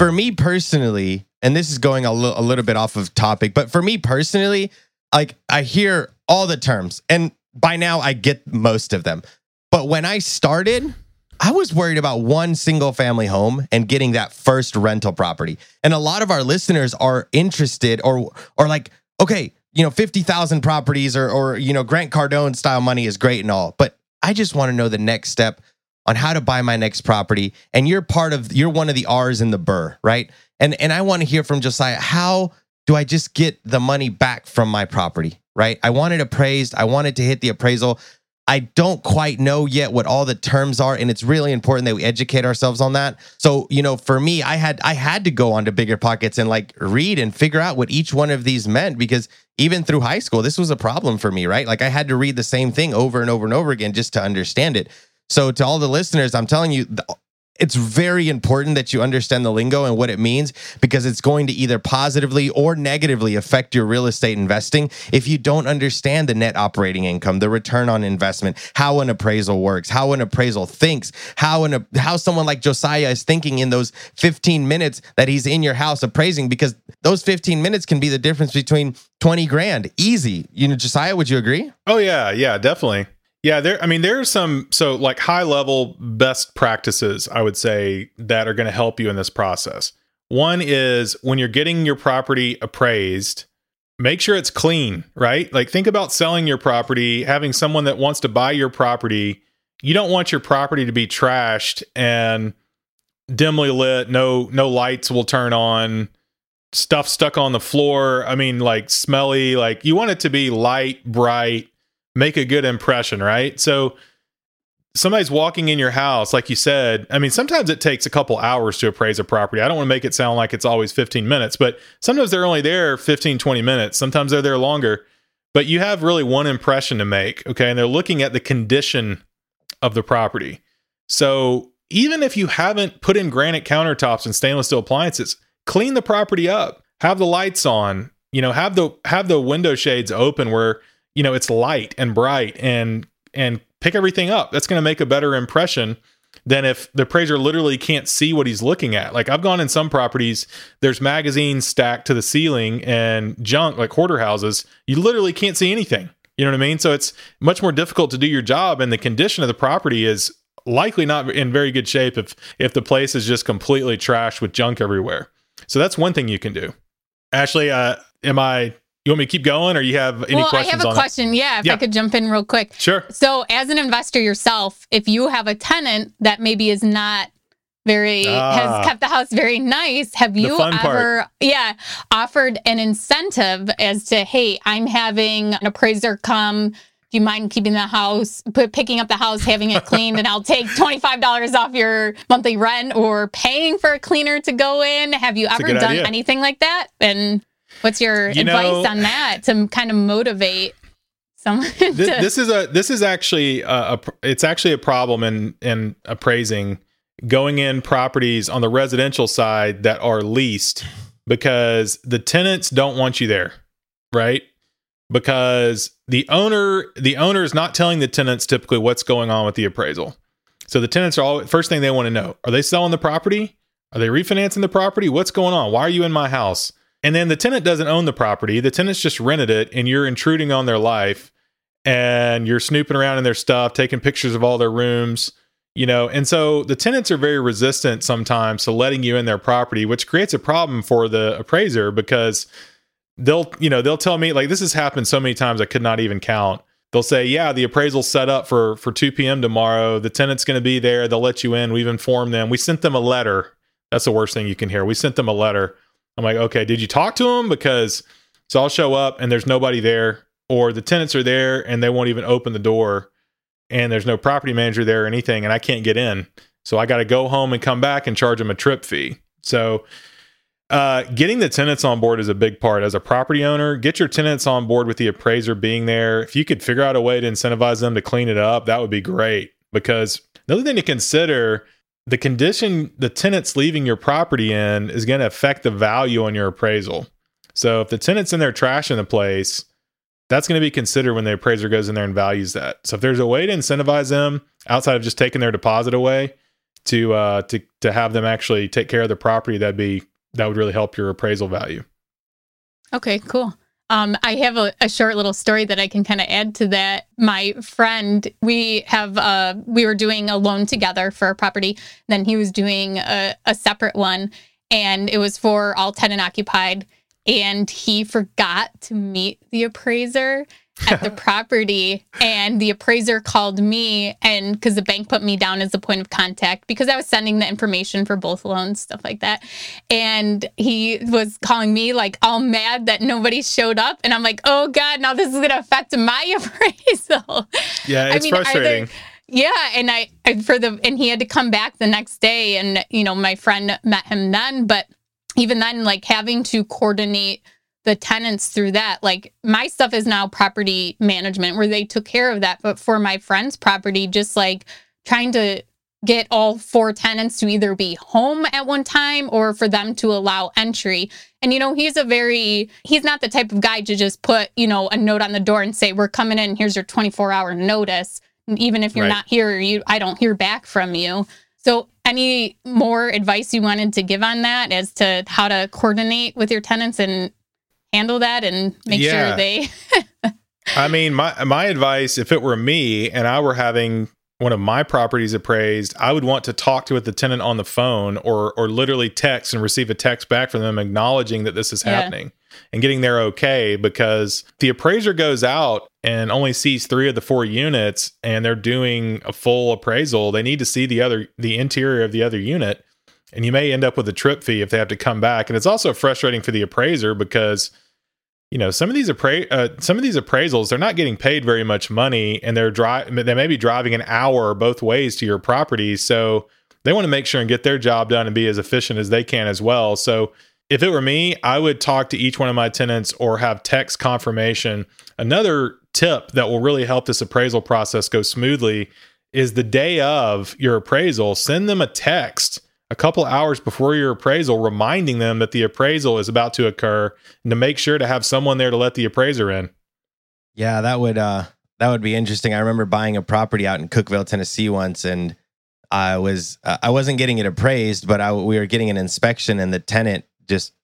for me personally, and this is going a, little bit off of topic, but for me personally, like I hear all the terms, and by now I get most of them. But when I started, I was worried about one single family home and getting that first rental property. And a lot of our listeners are interested or or like, okay, you know, 50,000 properties or or you know, Grant Cardone style money is great and all, but I just want to know the next step on how to buy my next property and you're part of you're one of the R's in the BRRRR, right? And and I want to hear from Josiah how do I just get the money back from my property, right? I want it appraised, I wanted to hit the appraisal. I don't quite know yet what all the terms are and it's really important that we educate ourselves on that. So, you know, for me, I had I had to go onto bigger pockets and like read and figure out what each one of these meant because even through high school, this was a problem for me, right? Like I had to read the same thing over and over and over again just to understand it. So, to all the listeners, I'm telling you, it's very important that you understand the lingo and what it means because it's going to either positively or negatively affect your real estate investing if you don't understand the net operating income, the return on investment, how an appraisal works, how an appraisal thinks, how an how someone like Josiah is thinking in those 15 minutes that he's in your house appraising because those 15 minutes can be the difference between 20 grand easy. You know, Josiah, would you agree? Oh yeah, yeah, definitely. Yeah, there I mean there are some so like high level best practices I would say that are going to help you in this process. One is when you're getting your property appraised, make sure it's clean, right? Like think about selling your property, having someone that wants to buy your property. You don't want your property to be trashed and dimly lit, no no lights will turn on, stuff stuck on the floor, I mean like smelly, like you want it to be light, bright, make a good impression, right? So somebody's walking in your house, like you said, I mean, sometimes it takes a couple hours to appraise a property. I don't want to make it sound like it's always 15 minutes, but sometimes they're only there 15, 20 minutes. Sometimes they're there longer. But you have really one impression to make, okay? And they're looking at the condition of the property. So even if you haven't put in granite countertops and stainless steel appliances, clean the property up. Have the lights on, you know, have the have the window shades open where you know it's light and bright and and pick everything up. That's going to make a better impression than if the appraiser literally can't see what he's looking at. Like i've gone in some properties there's magazines stacked to the ceiling and junk like hoarder houses you literally can't see anything. You know what i mean? So it's much more difficult to do your job and the condition of the property is likely not in very good shape if if the place is just completely trashed with junk everywhere. So that's one thing you can do. Ashley uh am i you want me to keep going or you have any well, questions? I have a question. That? Yeah, if yeah. I could jump in real quick. Sure. So, as an investor yourself, if you have a tenant that maybe is not very ah, has kept the house very nice, have you ever part. yeah, offered an incentive as to, "Hey, I'm having an appraiser come do you mind keeping the house, put, picking up the house, having it cleaned, and I'll take $25 off your monthly rent or paying for a cleaner to go in? Have you ever done idea. anything like that? And What's your you advice know, on that to kind of motivate someone? To- this, this, is a this is actually a, a, it's actually a problem in in appraising going in properties on the residential side that are leased because the tenants don't want you there, right? Because the owner the owner is not telling the tenants typically what's going on with the appraisal. So the tenants are all first thing they want to know: Are they selling the property? Are they refinancing the property? What's going on? Why are you in my house? And then the tenant doesn't own the property. The tenant's just rented it, and you're intruding on their life, and you're snooping around in their stuff, taking pictures of all their rooms you know? And so the tenants are very resistant sometimes to letting you in their property which creates a problem for the appraiser because they'll you know they'll tell me like this has happened so many times i could not even count. They'll say yeah the appraisal's set up for for 2 p.m tomorrow. The tenant's going to be there. They'll let you in. We've informed them. We sent them a letter. That's the worst thing you can hear. We sent them a letter i'm like okay did you talk to them because so i'll show up and there's nobody there or the tenants are there and they won't even open the door and there's no property manager there or anything, and I can't get in. So I got to go home and come back and charge them a trip fee. So uh, getting the tenants on board is a big part. As a property owner, get your tenants on board with the appraiser being there. If you could figure out a way to incentivize them to clean it up, that would be great. Because another thing to consider the condition the tenant's leaving your property in is going to affect the value on your appraisal. So if the tenant's in there trashing the place, that's going to be considered when the appraiser goes in there and values that. So if there's a way to incentivize them outside of just taking their deposit away to uh, to to have them actually take care of the property, that'd be that would really help your appraisal value. Okay, cool. Um, I have a, a, short little story that I can kind of add to that. My friend, we have uh, we were doing a loan together for a property. Then he was doing a, a separate one, and it was for all tenant occupied and he forgot to meet the appraiser at the property and the appraiser called me and because the bank put me down as a point of contact because i was sending the information for both loans stuff like that. And he was calling me like all mad that nobody showed up. And i'm like oh god now this is going to affect my appraisal. Yeah it's I mean, frustrating. Yeah, and I, I for the and he had to come back the next day, and you know my friend met him then, but even then, like having to coordinate the tenants through that, like my stuff is now property management where they took care of that. But for my friend's property, just like trying to get all four tenants to either be home at one time or for them to allow entry. And you know, he's a very he's not the type of guy to just put, you know, a note on the door and say, We're coming in, here's your 24 hour notice. Even if you're right. not here, you I don't hear back from you. So, any more advice you wanted to give on that as to how to coordinate with your tenants and handle that and make yeah. sure they I mean, my my advice if it were me and I were having one of my properties appraised, I would want to talk to the tenant on the phone or or literally text and receive a text back from them acknowledging that this is yeah. happening and getting their okay because the appraiser goes out and only sees 3 of the 4 units and they're doing a full appraisal, they need to see the other the interior of the other unit and you may end up with a trip fee if they have to come back and it's also frustrating for the appraiser because you know some of these appra- uh, some of these appraisals they're not getting paid very much money and they're dri- they may be driving an hour both ways to your property. So they want to make sure and get their job done and be as efficient as they can as well. So if it were me i would talk to each one of my tenants or have text confirmation. Another tip that will really help this appraisal process go smoothly is the day of your appraisal send them a text a couple hours before your appraisal, reminding them that the appraisal is about to occur and to make sure to have someone there to let the appraiser in. Yeah, that would uh that would be interesting. I remember buying a property out in Cookeville, Tennessee once and I was uh, I wasn't getting it appraised, but I we were getting an inspection and the tenant just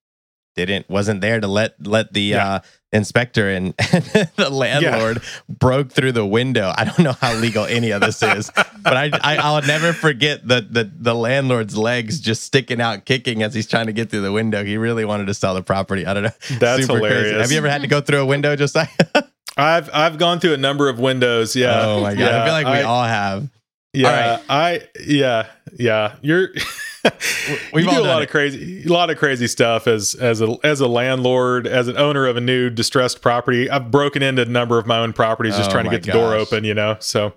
didn't wasn't there to let let the yeah. uh inspector and, the landlord yeah. broke through the window. I don't know how legal any of this is, but I, I will never forget the, the the landlord's legs just sticking out, kicking as he's trying to get through the window. He really wanted to sell the property. I don't know. That's Super hilarious. Crazy. Have you ever had to go through a window, just like? I've I've gone through a number of windows. Yeah. Oh my god. Yeah, I feel like we I, all have. Yeah. I yeah yeah. You're. We've you do a lot it. of crazy, a lot of crazy stuff as as a as a landlord, as an owner of a new distressed property. I've broken into a number of my own properties just oh trying to get the door open. You know, so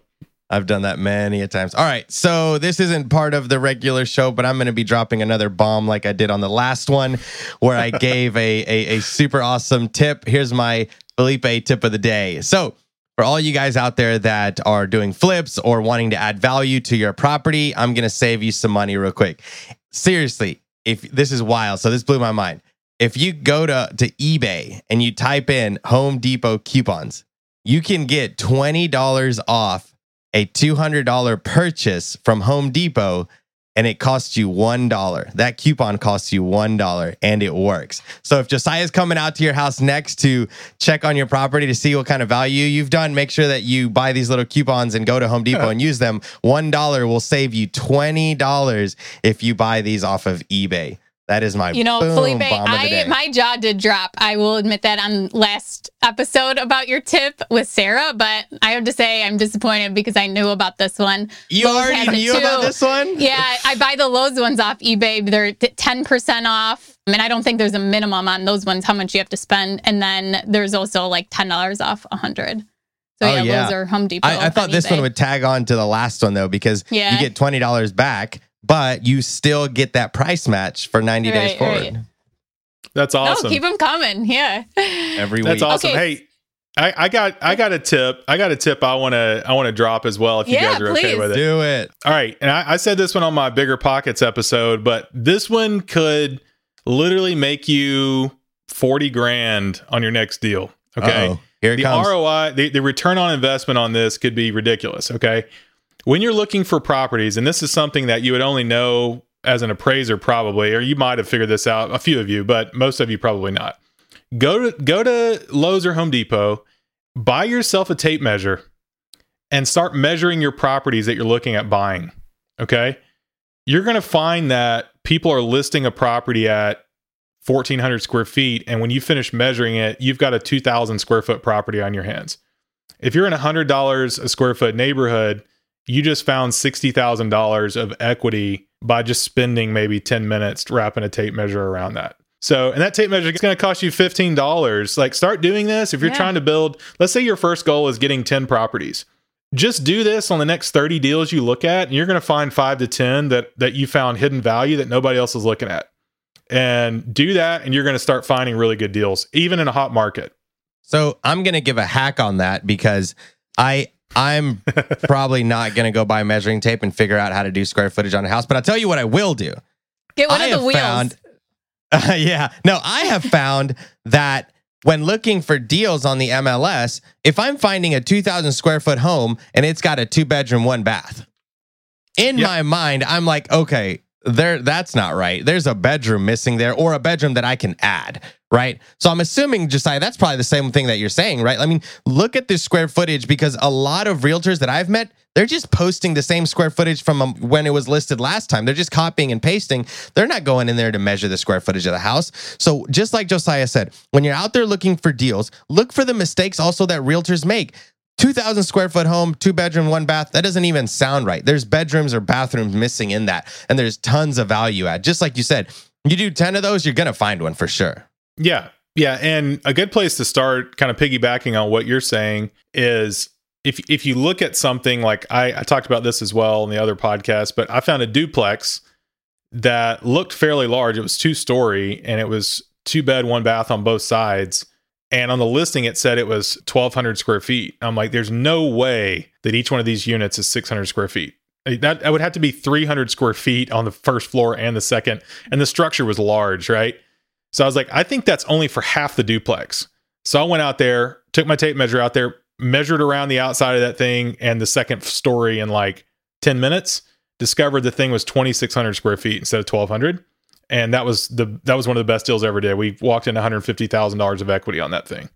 I've done that many a times. All right, so this isn't part of the regular show, but I'm going to be dropping another bomb like I did on the last one, where I gave a, a, a super awesome tip. Here's my Felipe tip of the day. So for all you guys out there that are doing flips or wanting to add value to your property, I'm going to save you some money real quick. Seriously, if this is wild, so this blew my mind. If you go to, to eBay and you type in Home Depot coupons, you can get $20 off a $200 purchase from Home Depot and it costs you $1. That coupon costs you $1 and it works. So if Josiah's coming out to your house next to check on your property to see what kind of value you've done, make sure that you buy these little coupons and go to Home Depot and use them. $1 will save you $20 if you buy these off of eBay. That is my You know, boom Felipe, bomb of the I day. my jaw did drop. I will admit that on last episode about your tip with Sarah, but I have to say I'm disappointed because I knew about this one. you Lowe's already has it knew about this one? Yeah, I buy the Lowe's ones off eBay. They're ten percent off. I mean, I don't think there's a minimum on those ones how much you have to spend, and then there's also like ten dollars off a hundred. So Oh, yeah, yeah. Lowe's or Home Depot. I, I thought on this eBay. one would tag on to the last one though, because Yeah. you get twenty dollars back, but you still get that price match for ninety days forward right. That's No, awesome. keep them coming. Yeah. every That's week. awesome. Okay. Hey, I, I got I got a tip. I got a tip I wanna I wanna drop as well if you Yeah, guys are okay with it. Do it. All right. And I, I said this one on my Bigger Pockets episode, but this one could literally make you 40 grand on your next deal. Okay. Uh-oh. Here it the comes. ROI, the, the return on investment on this could be ridiculous. Okay. When you're looking for properties, and this is something that you would only know as an appraiser, probably, or you might have figured this out, a few of you, but most of you probably not. Go to go to Lowe's or Home Depot, buy yourself a tape measure, and start measuring your properties that you're looking at buying. Okay. You're going to find that people are listing a property at 1400 square feet. And when you finish measuring it, you've got a 2000 square foot property on your hands. If you're in a $100 a square foot neighborhood, you just found $60,000 of equity by just spending maybe 10 minutes wrapping a tape measure around that. So, and that tape measure is going to cost you $15. Like, start doing this. If you're Yeah. trying to build, let's say your first goal is getting 10 properties just do this on the next 30 deals you look at and you're going to find 5 to 10 that that you found hidden value that nobody else is looking at and do that and you're going to start finding really good deals even in a hot market So I'm gonna give a hack on that because I I'm probably not gonna go buy measuring tape and figure out how to do square footage on a house. But I'll tell you what I will do. Get one I of the wheels. found- yeah. No, I have found that when looking for deals on the MLS, if I'm finding a 2,000 square foot home and it's got a two bedroom, one bath, in Yep. my mind, I'm like, okay, there, that's not right. There's a bedroom missing there, or a bedroom that I can add, right? So I'm assuming, Josiah, that's probably the same thing that you're saying, right? I mean, look at this square footage because a lot of realtors that I've met, they're just posting the same square footage from um, when it was listed last time. They're just copying and pasting. They're not going in there to measure the square footage of the house. So just like Josiah said, when you're out there looking for deals, look for the mistakes also that realtors make. 2,000 square foot home, two bedroom, one bath. That doesn't even sound right. There's bedrooms or bathrooms missing in that. And there's tons of value add. Just like you said, you do 10 of those, you're going to find one for sure. yeah yeah and a good place to start kind of piggybacking on what you're saying is if if you look at something like I, I talked about this as well in the other podcast but i found a duplex that looked fairly large it was two story and it was two bed one bath on both sides and on the listing it said it was 1200 square feet. I'm like there's no way that each one of these units is 600 square feet. That, that would have to be 300 square feet on the first floor and the second. And the structure was large right? So i was like i think that's only for half the duplex. So i went out there took my tape measure out there measured around the outside of that thing and the second story in like 10 minutes discovered the thing was 2600 square feet instead of 1200 and that was the that was one of the best deals I ever did we walked in $150000 of equity on that thing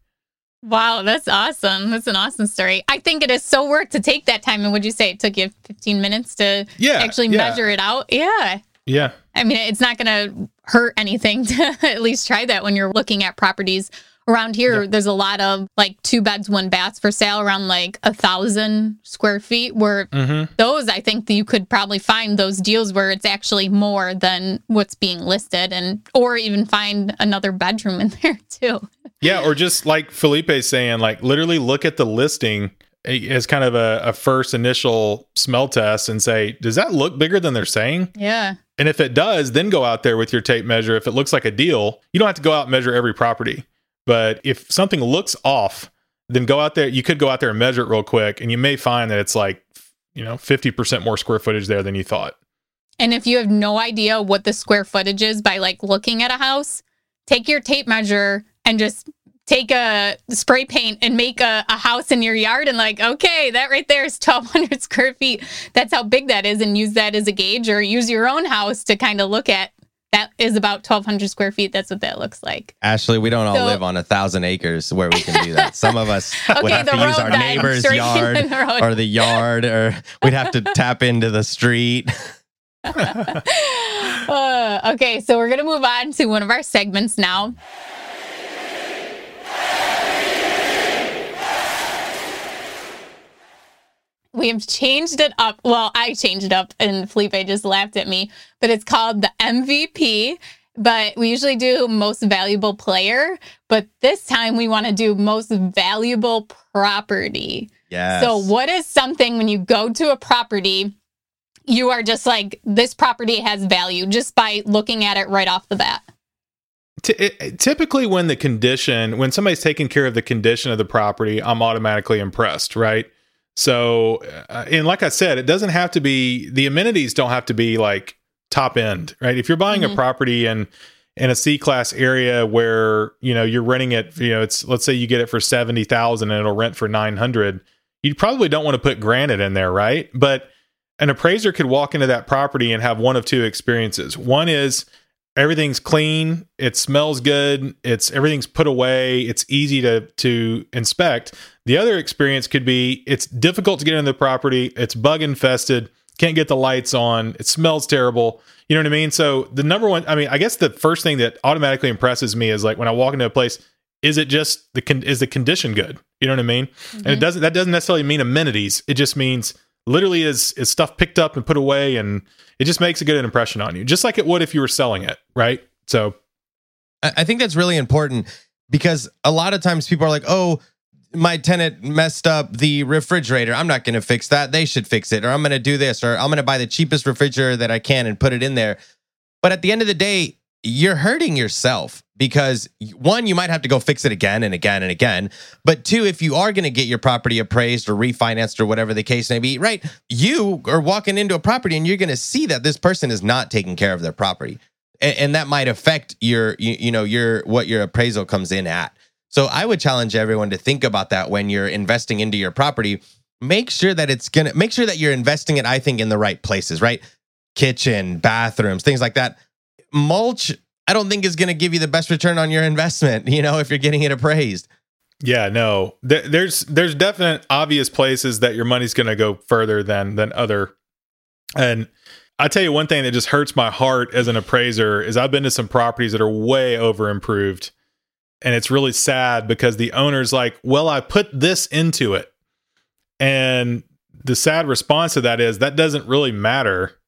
Wow, that's awesome. That's an awesome story. I think it is so worth to take that time. And would you say it took you 15 minutes to yeah actually yeah, measure it out? Yeah. yeah I mean, it's not going to hurt anything to at least try that when you're looking at properties around here. There's a lot of like two beds, one baths for sale around like a thousand square feet. Where mm-hmm. those, I think that you could probably find those deals where it's actually more than what's being listed, and or even find another bedroom in there too. Yeah, or just like Felipe's saying, like literally look at the listing as kind of a, a first initial smell test and say, does that look bigger than they're saying? Yeah. And if it does, then go out there with your tape measure. If it looks like a deal, you don't have to go out and measure every property. But if something looks off, then go out there. You could go out there and measure it real quick, and you may find that it's like, you know, 50% more square footage there than you thought. And if you have no idea what the square footage is by like looking at a house, take your tape measure and just take a spray paint and make a, a house in your yard and like, okay, that right there is 1200 square feet. That's how big that is and use that as a gauge or use your own house to kind of look at that is about 1200 square feet. That's what that looks like. Ashley, we don't all So- live on a thousand acres where we can do that. Some of us would have to use our neighbor's yard the or the yard, or we'd have to tap into the street. Uh, okay, so we're going to move on to one of our segments now. We have changed it up. Well, I changed it up and Felipe just laughed at me, but it's called the MVP. But we usually do most valuable player, but this time we want to do most valuable property. Yes. So, what is something when you go to a property, you are just like, this property has value just by looking at it right off the bat? It- typically when the condition when somebody's taking care of the condition of the property i'm automatically impressed right so uh, and like i said it doesn't have to be the amenities don't have to be like top end right? If you're buying Mhm. a property in in a c class area where you know you're renting it you know it's let's say you get it for 70000 and it'll rent for 900 you probably don't want to put granite in there right? But an appraiser could walk into that property and have one of two experiences. One is everything's clean it smells good it's everything's put away it's easy to to inspect. The other experience could be it's difficult to get into the property it's bug infested can't get the lights on it smells terrible you know what i mean? So the number one i mean i guess the first thing that automatically impresses me is like when i walk into a place is it just the con- is the condition good? You know what i mean? And it mm-hmm. doesn't that doesn't necessarily mean amenities it just means literally is is stuff picked up and put away and it just makes a good impression on you just like it would if you were selling it right so I think that's really important because a lot of times people are like, oh, my tenant messed up the refrigerator. I'm not going to fix that. They should fix it. Or I'm going to do this. Or I'm going to buy the cheapest refrigerator that I can and put it in there. But at the end of the day, you're hurting yourself because one, you might have to go fix it again and again and again. But two, if you are going to get your property appraised or refinanced or whatever the case may be, right? You are walking into a property and you're going to see that this person is not taking care of their property and, and that might affect your you, you know your what your appraisal comes in at so i would challenge everyone to think about that when you're investing into your property make sure that it's gonna make sure that you're investing it i think in the right places right kitchen bathrooms things like that mulch i don't think is going to give you the best return on your investment you know if you're getting it appraised. Yeah no. There's there's definite obvious places that your money's going to go further than than other. And i tell you one thing that just hurts my heart as an appraiser is i've been to some properties that are way over improved and it's really sad because the owner's like well i put this into it. And the sad response to that is that doesn't really matter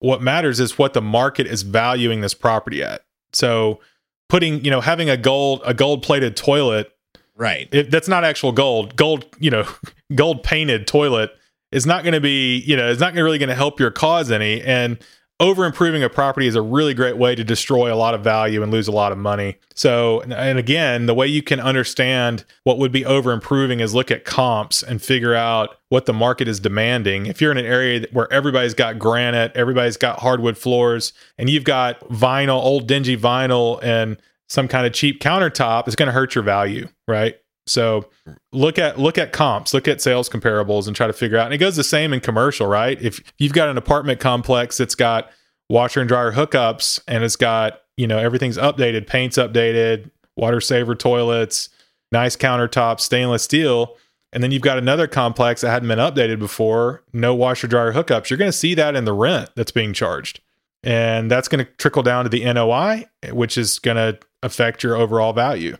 what matters is what the market is valuing this property at so putting you know having a gold a gold plated toilet right it, that's not actual gold. Gold, you know, gold painted toilet is not going to be, you know, it's not really going to help your cause any. And over improving a property is a really great way to destroy a lot of value and lose a lot of money. So, and- again, the way you can understand what would be over improving is look at comps and figure out what the market is demanding. If you're in an area where everybody's got granite, everybody's got hardwood floors, and you've got vinyl, old dingy vinyl, and some kind of cheap countertop, it's going to hurt your value, right? So look at look at comps, look at sales comparables, and try to figure out. And it goes the same in commercial, right? If you've got an apartment complex that's got washer and dryer hookups, and it's got you know everything's updated, paint's updated, water saver toilets, nice countertops, stainless steel, and then you've got another complex that hadn't been updated before, no washer dryer hookups. You're going to see that in the rent that's being charged, and that's going to trickle down to the NOI, which is going to affect your overall value.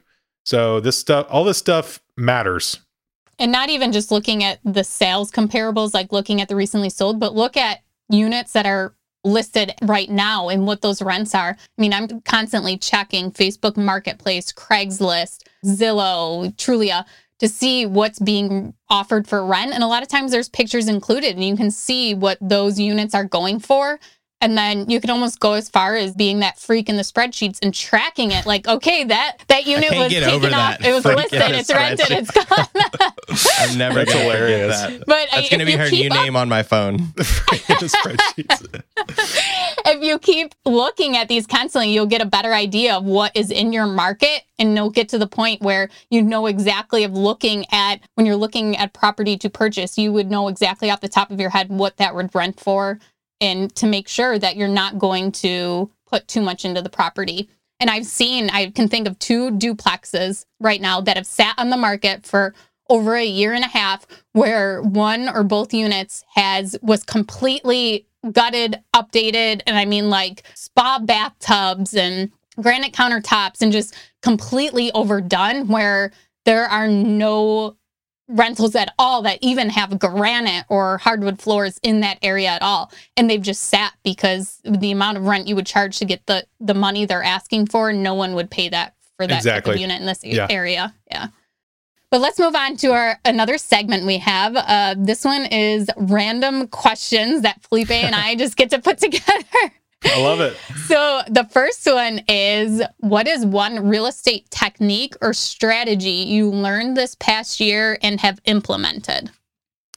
So this stuff, all this stuff matters. And not even just looking at the sales comparables, like looking at the recently sold, but look at units that are listed right now and what those rents are. I mean, I'm constantly checking Facebook Marketplace, Craigslist, Zillow, Trulia to see what's being offered for rent. And a lot of times there's pictures included and you can see what those units are going for. And then you can almost go as far as being that freak in the spreadsheets and tracking it. Like, okay, that that unit was taken off. that It was freak listed. It's rented. It's gone. I'm never That's gonna hilarious. Forget that. but That's gonna be her new up- name on my phone. the spreadsheets. if you keep looking at these constantly, you'll get a better idea of what is in your market and you'll get to the point where you know exactly of looking at when you're looking at property to purchase, you would know exactly off the top of your head what that would rent for and to make sure that you're not going to put too much into the property. And I've seen, I can think of two duplexes right now that have sat on the market for over a year and a half where one or both units has was completely gutted, updated, and I mean like spa bathtubs and granite countertops and just completely overdone where there are no rentals at all that even have granite or hardwood floors in that area at all and they've just sat because the amount of rent you would charge to get the the money they're asking for no one would pay that for that type of unit in this Yeah. area yeah but let's move on to our another segment we have. Uh, this one is random questions that Felipe and I just get to put together. I love it. So the first one is what is one real estate technique or strategy you learned this past year and have implemented?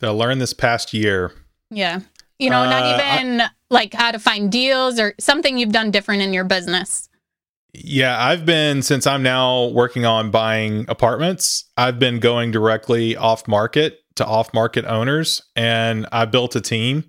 I learned this past year. Yeah. You know, Uh, not I- even like how to find deals or something you've done different in your business. Yeah, I've been since I'm now working on buying apartments, I've been going directly off market to off market owners and I built a team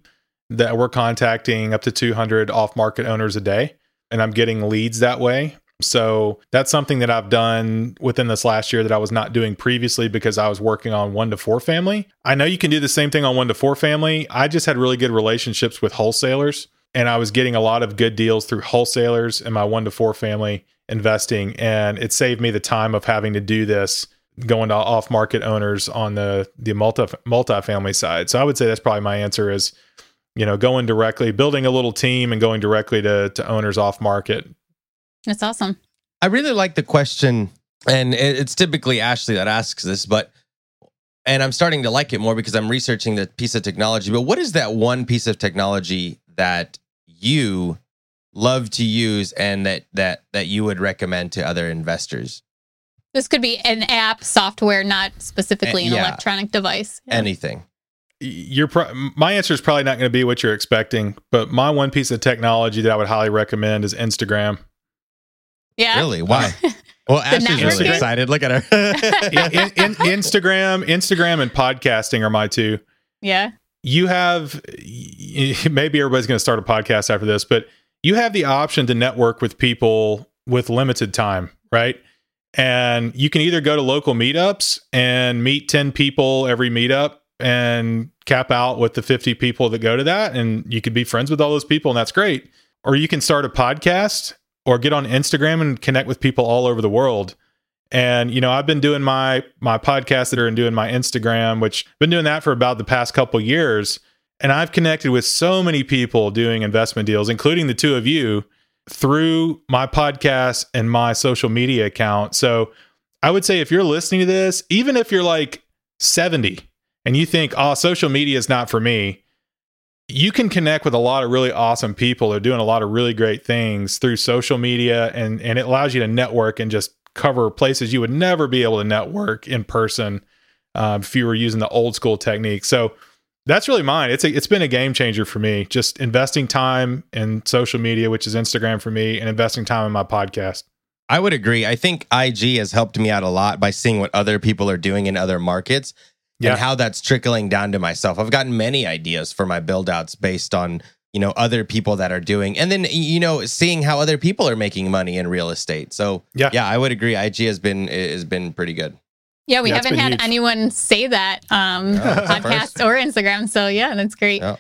that we're contacting up to 200 off market owners a day and I'm getting leads that way. So that's something that I've done within this last year that I was not doing previously because I was working on one to four family. I know you can do the same thing on one to four family. I just had really good relationships with wholesalers and I was getting a lot of good deals through wholesalers in my one to four family investing. And it saved me the time of having to do this going to off market owners on the, the multi multifamily side. So I would say that's probably my answer is, you know, going directly, building a little team and going directly to, to owners off market. That's awesome. I really like the question, and it's typically Ashley that asks this, but and I'm starting to like it more because I'm researching the piece of technology. But what is that one piece of technology that you love to use and that that that you would recommend to other investors? This could be an app, software, not specifically an yeah. electronic device. Yeah. Anything. You're pro- my answer is probably not going to be what you're expecting, but my one piece of technology that I would highly recommend is Instagram. yeah. Really? Why? Well, Ashley's really excited. Look at her. In- in- in- Instagram, Instagram, and podcasting are my two. Yeah. you have maybe everybody's going to start a podcast after this, but you have the option to network with people with limited time, right? And you can either go to local meetups and meet 10 people every meetup and cap out with the 50 people that go to that. And you could be friends with all those people, and that's great. Or you can start a podcast or get on Instagram and connect with people all over the world. And you know, I've been doing my my podcast that are and doing my Instagram, which I've been doing that for about the past couple years. And I've connected with so many people doing investment deals, including the two of you, through my podcast and my social media account. So I would say if you're listening to this, even if you're like 70 and you think, oh, social media is not for me, you can connect with a lot of really awesome people that are doing a lot of really great things through social media and and it allows you to network and just cover places you would never be able to network in person um, if you were using the old school technique. So that's really mine. It's a, it's been a game changer for me just investing time in social media which is instagram for me and investing time in my podcast. I would agree. I think IG has helped me out a lot by seeing what other people are doing in other markets Yeah. and how that's trickling down to myself. I've gotten many ideas for my build outs based on, you know, other people that are doing and then you know, seeing how other people are making money in real estate. So, Yeah. yeah, I would agree IG has been has been pretty good. Yeah, we Yeah, haven't had huge. anyone say that um, Yeah, podcast or Instagram. So yeah, that's great. Yeah.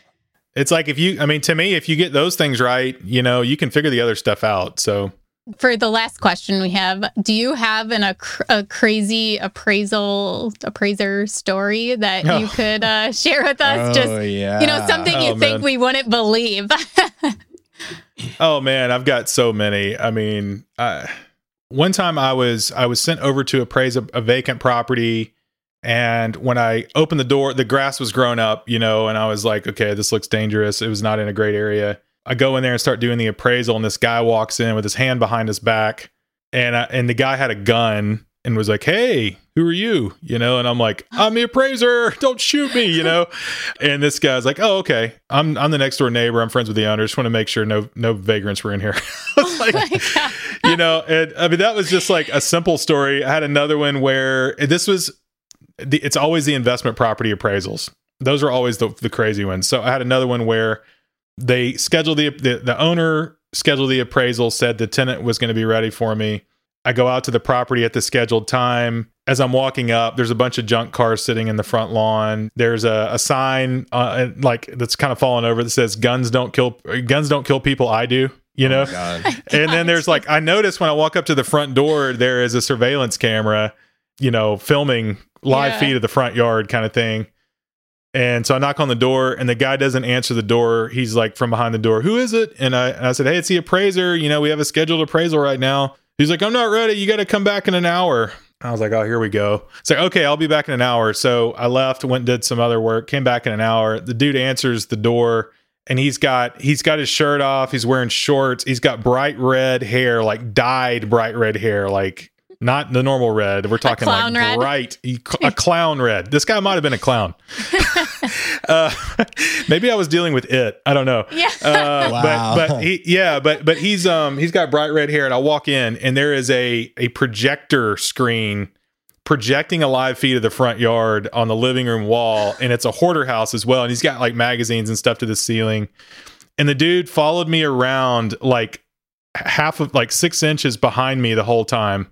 it's like if you i mean to me if you get those things right you know you can figure the other stuff out so For the last question we have, do you have an, a, a crazy appraisal appraiser story that you Oh. could uh, share with us? Just yeah. you know something you Oh, think we wouldn't believe. Oh man, I've got so many. I mean, uh, one time I was I was sent over to appraise a, a vacant property, and when I opened the door, the grass was grown up, you know, and I was like, okay, this looks dangerous. It was not in a great area. I go in there and start doing the appraisal, and this guy walks in with his hand behind his back, and I, and the guy had a gun and was like, "Hey, who are you?" You know, and I'm like, "I'm the appraiser. Don't shoot me," you know. and this guy's like, "Oh, okay. I'm I'm the next door neighbor. I'm friends with the owner. Just want to make sure no no vagrants were in here." I oh like, my God. you know, and I mean that was just like a simple story. I had another one where this was the, it's always the investment property appraisals. Those are always the, the crazy ones. So I had another one where they scheduled the, the the owner scheduled the appraisal, said the tenant was going to be ready for me. I go out to the property at the scheduled time. As I'm walking up, there's a bunch of junk cars sitting in the front lawn. There's a, a sign uh, like that's kind of fallen over that says "Guns don't kill guns don't kill people. I do." You know, God. and then there's like I notice when I walk up to the front door, there is a surveillance camera, you know, filming live Yeah. feed of the front yard kind of thing. And so I knock on the door, and the guy doesn't answer the door. He's like from behind the door, "Who is it?" And I, and I said, "Hey, it's the appraiser. You know, we have a scheduled appraisal right now." He's like, "I'm not ready. You got to come back in an hour." I was like, "Oh, here we go." It's like, "Okay, I'll be back in an hour." So I left, went, did some other work, came back in an hour. The dude answers the door, and he's got he's got his shirt off. He's wearing shorts. He's got bright red hair, like dyed bright red hair, like not the normal red. We're talking like clown red? bright, a clown red. This guy might have been a clown. uh, maybe I was dealing with it. I don't know. Yeah. Uh, Wow. But but he yeah, but but he's um he's got bright red hair, and I walk in, and there is a a projector screen projecting a live feed of the front yard on the living room wall, and it's a hoarder house as well, and he's got like magazines and stuff to the ceiling, and the dude followed me around like half of like six inches behind me the whole time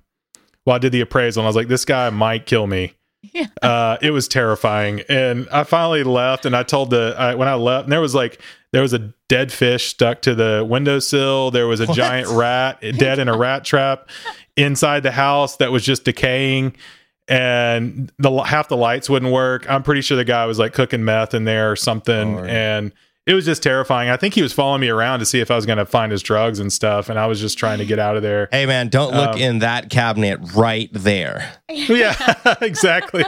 while I did the appraisal, and I was like, this guy might kill me. Yeah. Uh, it was terrifying, and I finally left. And I told the I, when I left, and there was like there was a dead fish stuck to the windowsill. There was a giant rat dead in a rat trap inside the house that was just decaying, and the half the lights wouldn't work. I'm pretty sure the guy was like cooking meth in there or something, Lord. and it was just terrifying. I think he was following me around to see if I was going to find his drugs and stuff, and I was just trying to get out of there. Hey man, don't look Um, in that cabinet right there. yeah, exactly.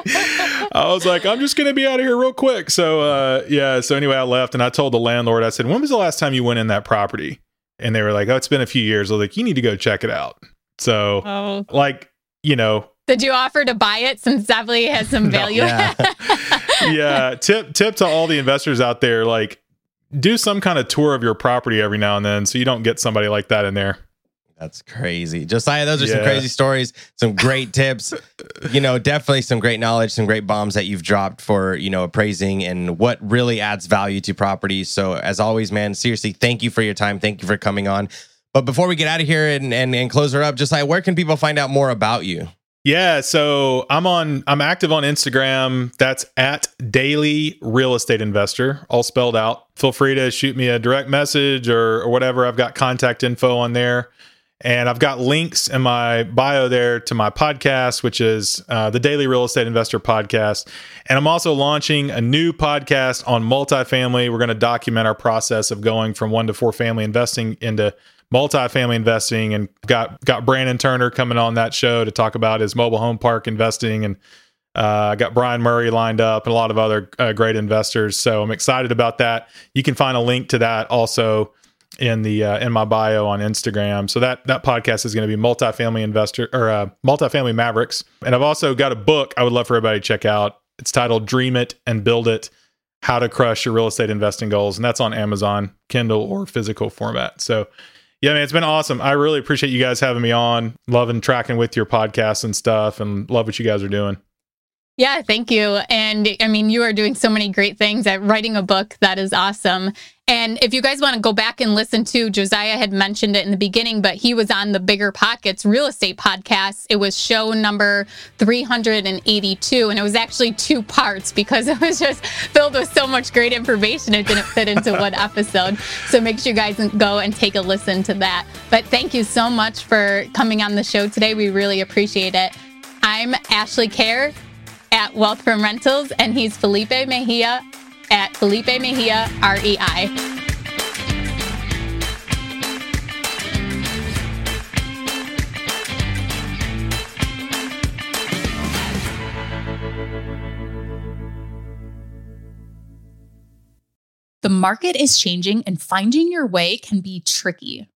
I was like, I'm just going to be out of here real quick. So, uh, yeah. So anyway, I left and I told the landlord, I said, when was the last time you went in that property? And they were like, oh, it's been a few years. I was like, you need to go check it out. So, Oh. like, you know, Did you offer to buy it since definitely has some value? yeah. yeah. Tip tip to all the investors out there, like, do some kind of tour of your property every now and then, so you don't get somebody like that in there. That's crazy. Josiah, those are some crazy stories, some great tips. You know, definitely some great knowledge, some great bombs that you've dropped for, you know, appraising and what really adds value to properties. So, as always, man, seriously, thank you for your time. Thank you for coming on. But before we get out of here and, and, and close her up, Josiah, where can people find out more about you? Yeah, so I'm on I'm active on Instagram. That's at daily real estate investor, all spelled out. Feel free to shoot me a direct message or, or whatever. I've got contact info on there. And I've got links in my bio there to my podcast, which is uh, the Daily Real Estate Investor Podcast. And I'm also launching a new podcast on multifamily. We're going to document our process of going from one to four family investing into multifamily investing and got got Brandon Turner coming on that show to talk about his mobile home park investing and uh, I got Brian Murray lined up and a lot of other uh, great investors. So I'm excited about that. You can find a link to that also in the uh, in my bio on Instagram. So that that podcast is going to be multifamily investor or uh, multifamily mavericks. And I've also got a book I would love for everybody to check out. It's titled "Dream It and Build It: How to Crush Your Real Estate Investing Goals," and that's on Amazon, Kindle, or physical format. So. Yeah, man, it's been awesome. I really appreciate you guys having me on. Loving tracking with your podcasts and stuff, and love what you guys are doing. Yeah, thank you. And I mean, you are doing so many great things at writing a book. That is awesome. And if you guys want to go back and listen to, Josiah had mentioned it in the beginning, but he was on the Bigger Pockets real estate podcast. It was show number 382, and it was actually two parts because it was just filled with so much great information. It didn't fit into one episode. So make sure you guys go and take a listen to that. But thank you so much for coming on the show today. We really appreciate it. I'm Ashley Kehr at Wealth from Rentals, and he's Felipe Mejia at Felipe Mejia REI. The market is changing and finding your way can be tricky.